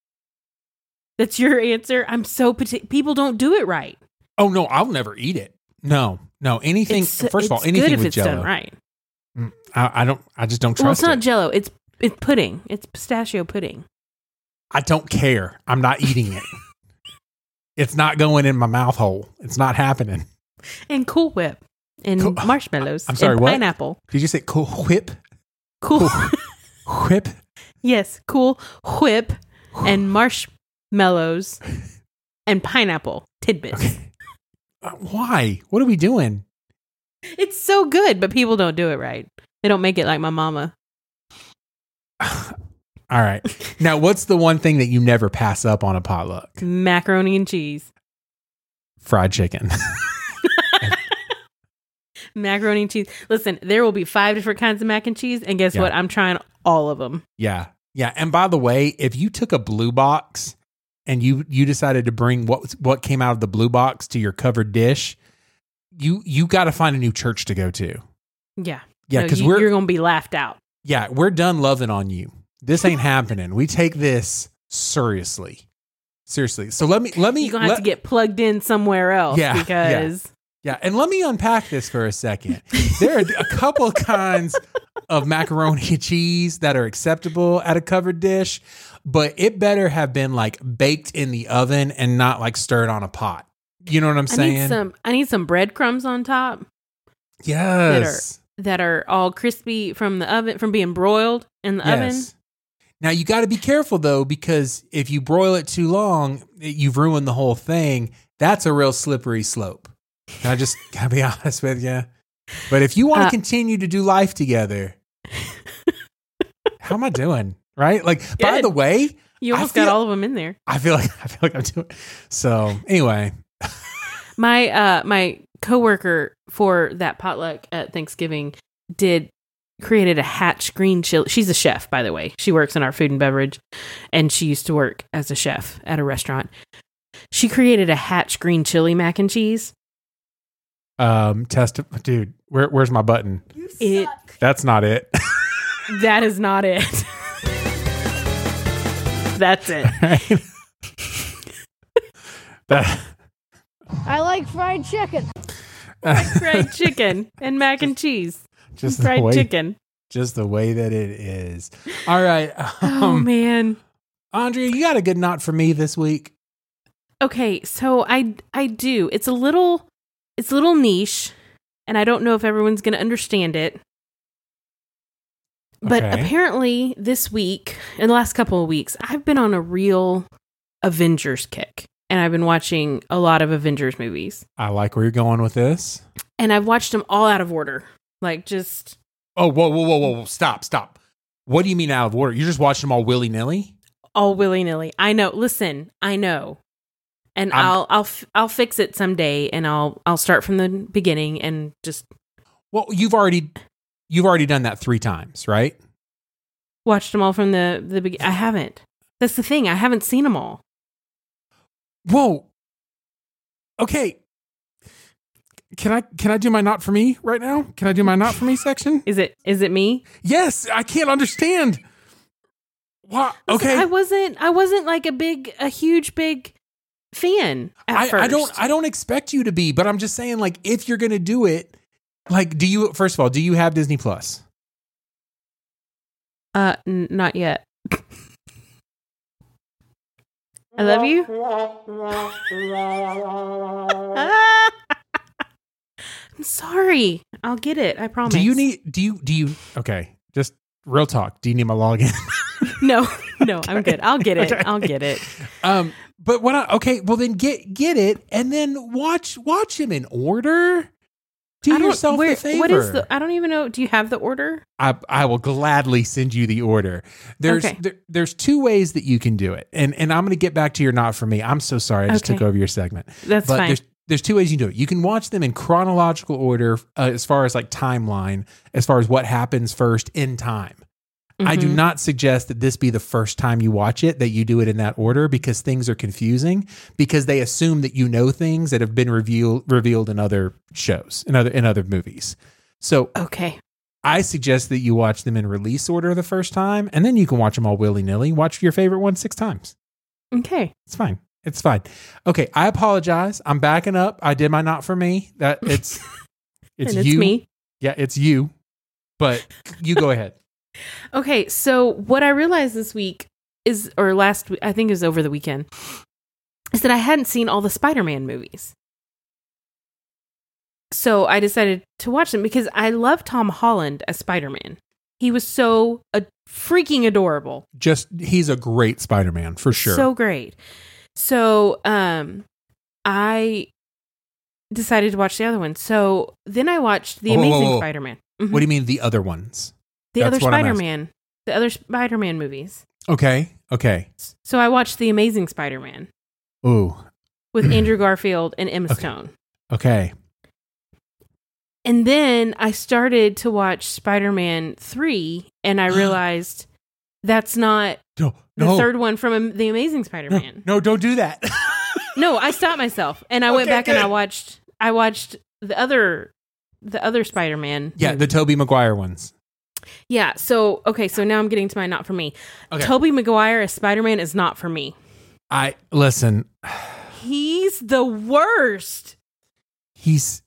That's your answer. I'm so particular. People don't do it right. Oh no, I'll never eat it. No, no. Anything. It's- first of all, anything good if with it's Jello. done right. Mm, I, I don't. I just don't trust. Well, it's not it. jello. It's it's pudding. It's pistachio pudding. I don't care. I'm not eating it. it's not going in my mouth hole. It's not happening. And Cool Whip. And Cool- marshmallows. I'm sorry, what? Pineapple. Did you say cool whip? Cool. Whip? yes. Cool Whip and marshmallows and pineapple tidbits. Okay. Uh, why? What are we doing? It's so good, but people don't do it right. They don't make it like my mama. All right. Now, what's the one thing that you never pass up on a potluck? Macaroni and cheese. Fried chicken. Macaroni and cheese. Listen, there will be five different kinds of mac and cheese, and guess Yeah. what? I'm trying all of them. yeah. Yeah. And by the way, if you took a blue box and you you decided to bring what what came out of the blue box to your covered dish, you you got to find a new church to go to. Yeah. Yeah, No, because you, we're you're gonna be laughed out. Yeah we're done loving on you. This ain't happening. We take this seriously, seriously. So let me let me You're gonna have to get plugged in somewhere else Yeah, yeah. because Yeah, and let me unpack this for a second. There are a couple kinds of macaroni and cheese that are acceptable at a covered dish, but it better have been like baked in the oven and not like stirred on a pot. You know what I'm I saying? need some I need some breadcrumbs on top yes. That are all crispy from the oven from being broiled in the oven. Now you got to be careful though, because if you broil it too long, you've ruined the whole thing. That's a real slippery slope. And I just gotta be honest with you. But if you want to Uh, continue to do life together, how am I doing? Right? Like, by the way, You almost got all of them in there. I feel like I feel like I'm doing. So anyway, My uh my coworker for that potluck at Thanksgiving did created a hatch green chili. She's a chef, by the way. She works in our food and beverage, and she used to work as a chef at a restaurant. She created a hatch green chili mac and cheese. um, test, dude. Where, where's my button? You It- That's not it. That is not it. That's it. Right? that. I like fried chicken. Fried chicken and mac and cheese. just the Fried way, chicken. just the way that it is. All right, Oh um, man. Andrea, you got a good knot for me this week. Okay, so I I do. It's a little it's a little niche and I don't know if everyone's going to understand it. But Okay. apparently this week, in the last couple of weeks, I've been on a real Avengers kick and I've been watching a lot of Avengers movies. I like where you're going with this. And I've watched them all out of order. Like just Oh, whoa, whoa, whoa, whoa, whoa! Stop, stop. What do you mean out of order? You're just watching them all willy nilly? all willy-nilly. I know. Listen, I know. And I'm- I'll I'll f- I'll fix it someday and I'll I'll start from the beginning and just Well, you've already you've already done that three times, right? watched them all from the the beginning. I haven't. That's the thing. I haven't seen them all. Whoa. Okay. Can I can I do my not for me right now? Can I do my not for me section? Is it is it me? Yes, I can't understand. Listen, Okay. I wasn't I wasn't like a big a huge big fan at I, first. I don't I don't expect you to be, but I'm just saying like if you're gonna do it, like do you first of all, do you have Disney Plus? uh n- not yet. I love you. I'm sorry. I'll get it. I promise. Do you need do you do you okay, just real talk. Do you need my login? No, no, I'm good. I'll get it. Okay. I'll get it. um but what I okay, well then get get it and then watch watch him in order. Do yourself where- a favor. What is the? I don't even know. Do you have the order? I, I will gladly send you the order. There's Okay. there, there's two ways that you can do it, and and I'm going to get back to your not for me. I'm so sorry, I just Okay. took over your segment. That's but fine. there's there's two ways you can do it. You can watch them in chronological order, uh, as far as like timeline, as far as what happens first in time. I do Mhm. not suggest that this be the first time you watch it that you do it in that order because things are confusing because they assume that you know things that have been revealed revealed in other shows in other in other movies. So Okay. I suggest that you watch them in release order the first time, and then you can watch them all willy nilly. Watch your favorite one six times. Okay. It's fine. It's fine. Okay, I apologize. I'm backing up. I did my not for me. That it's it's it's you. me. Yeah, it's you. But you go ahead. Okay, so what I realized this week is, or last week, I think it was over the weekend, is that I hadn't seen all the Spider Man movies. So I decided to watch them because I love Tom Holland as Spider Man. He was so uh, freaking adorable. Just he's a great Spider-Man for sure. So great. So um I decided to watch the other one. So then I watched The whoa, Amazing. Spider Man. what do you mean the other ones? The That's other Spider Man. The other Spider Man movies. Okay. Okay. So I watched The Amazing Spider Man Ooh. with Andrew Garfield and Emma Okay. Stone. Okay. And then I started to watch Spider Man 3 and I realized that's not No. the third one from The Amazing Spider Man. no, don't do that. No, I stopped myself and I went Okay, back and I watched I watched the other the other Spider Man. yeah, the Tobey Maguire ones. Yeah, so okay, so now I'm getting to my not for me. Okay. Tobey Maguire as Spider Man is not for me. I listen. He's the worst. He's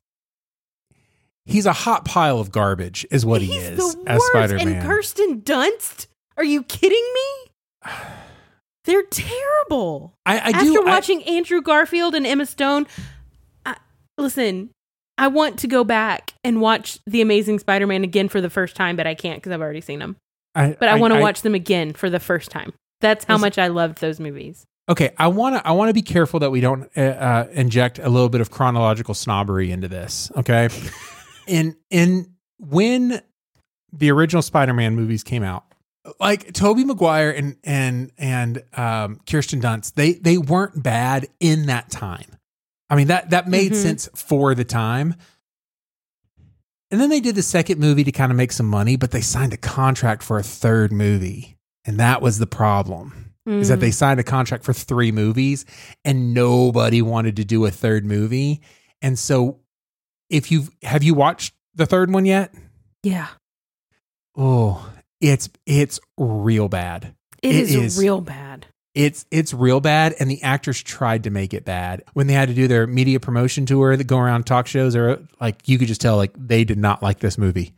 he's a hot pile of garbage, is what he is as. Spider And Man. Kirsten Dunst? Are you kidding me? They're terrible. I, I After do I- watching Andrew Garfield and Emma Stone, I, listen, I want to go back and watch The Amazing Spider-Man again for the first time, but I can't because I've already seen them. I, But I, want to watch them again for the first time. That's how much I loved those movies. Okay, I want to I want to be careful that we don't uh, uh, inject a little bit of chronological snobbery into this. Okay, and and when the original Spider-Man movies came out, like Tobey Maguire and and and um, Kirsten Dunst, they they weren't bad in that time. I mean that that made Mhm. sense for the time. And then they did the second movie to kind of make some money, but they signed a contract for a third movie, and that was the problem is that Mm. they signed a contract for three movies and nobody wanted to do a third movie. And so if you've have you watched the third one yet? yeah, Oh, it's it's real bad. it It is, is. real bad. It's it's real bad and the actors tried to make it bad. When they had to do their media promotion tour that go around talk shows or like you could just tell like they did not like this movie.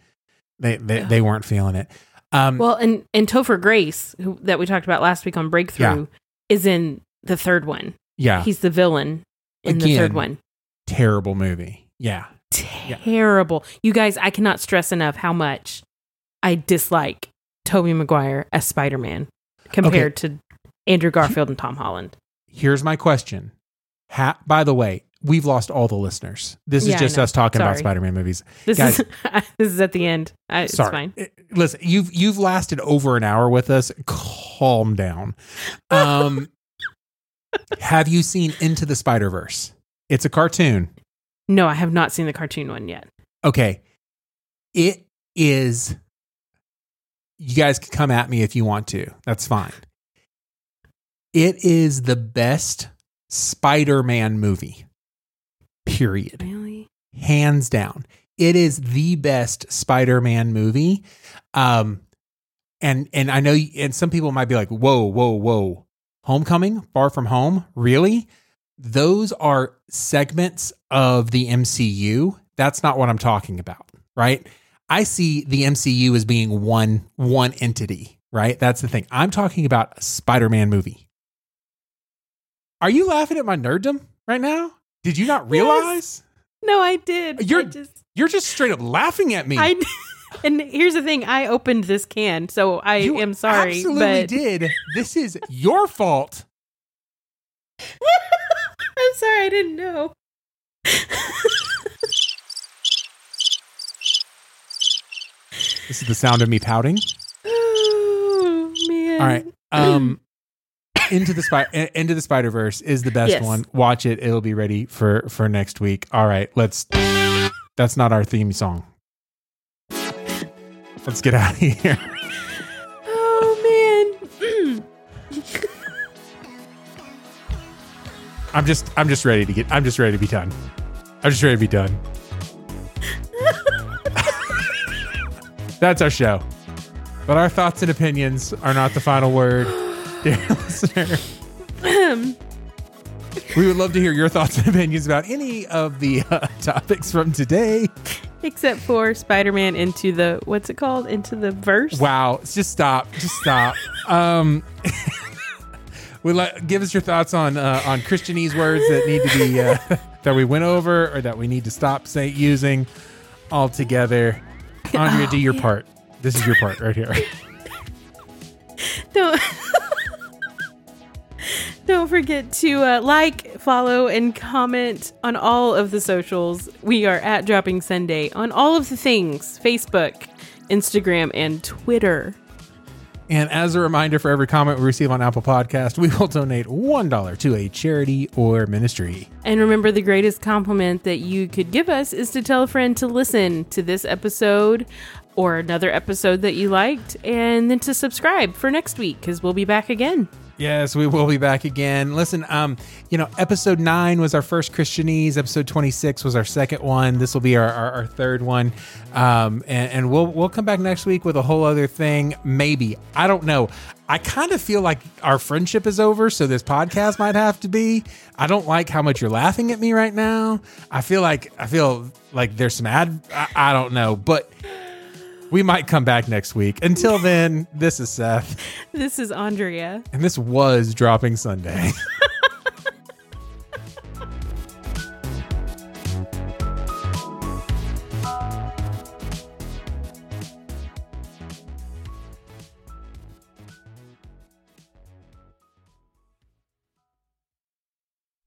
They they, they weren't feeling it. Um Well, and and Topher Grace, who, that we talked about last week on Breakthrough, is in the third one. yeah, He's the villain in the third one. terrible movie. Yeah. Terrible. You guys, I cannot stress enough how much I dislike Tobey Maguire as Spider Man compared to Andrew Garfield and Tom Holland. here's my question. Ha- by the way, we've lost all the listeners. This Yeah, is just us talking about Spider-Man movies. This Guys- is this is at the end. I, it's Sorry. fine. Eh, Listen, you've you've lasted over an hour with us. Calm down. Um, have you seen Into the Spider Verse? It's a cartoon. No, I have not seen the cartoon one yet. Okay, it is. You guys can come at me if you want to. That's fine. It is the best Spider-Man movie. Period. Really? hands down. It is the best Spider-Man movie. Um and and I know and some people might be like, "Whoa, whoa, whoa. Homecoming, Far From Home? Really?" Those are segments of the MCU. That's not what I'm talking about, right? I see the MCU as being one one entity, right? That's the thing. I'm talking about a Spider-Man movie. Are you laughing at my nerddom right now? Did you not realize? No, I did. You're- I just You're just straight up laughing at me. I and here's the thing, I opened this can, so I You am sorry. Absolutely but did. This is your fault. I'm sorry, I didn't know. This is the sound of me pouting. Oh man. All right. Um Into the Spy Into the Spider Verse is the best Yes. one. Watch it. It'll be ready for for next week. All right. Let's. That's not our theme song. Let's get out of here. Oh man. I'm just I'm just ready to get I'm just ready to be done. I'm just ready to be done. That's our show. But our thoughts and opinions are not the final word, dear listener. We would love to hear your thoughts and opinions about any of the uh, topics from today. Except for Spider-Man into the what's it called? Into the verse. Wow, just stop, just stop. um, we let give us your thoughts on uh, on Christianese words that need to be uh, that we went over or that we need to stop say using altogether. Andrea, do your part. This is your part right here. Don't Don't forget to uh, like, follow, and comment on all of the socials. We are at Dropping Sunday on all of the things Facebook, Instagram, and Twitter. And as a reminder for every comment we receive on Apple Podcast, we will donate $1 to a charity or ministry. And remember, the greatest compliment that you could give us is to tell a friend to listen to this episode or another episode that you liked, and then to subscribe for next week because we'll be back again. Yes, we will be back again. Listen, um, you know, episode nine was our first Christianese. Episode twenty six was our second one. This will be our, our, our third one, um, and, and we'll we'll come back next week with a whole other thing. Maybe I don't know. I kind of feel like our friendship is over, so this podcast might have to be. I don't like how much you're laughing at me right now. I feel like I feel like there's some ad. I, I don't know, but we might come back next week. Until then, this is Seth, This is Andrea. and this was Dropping Sunday.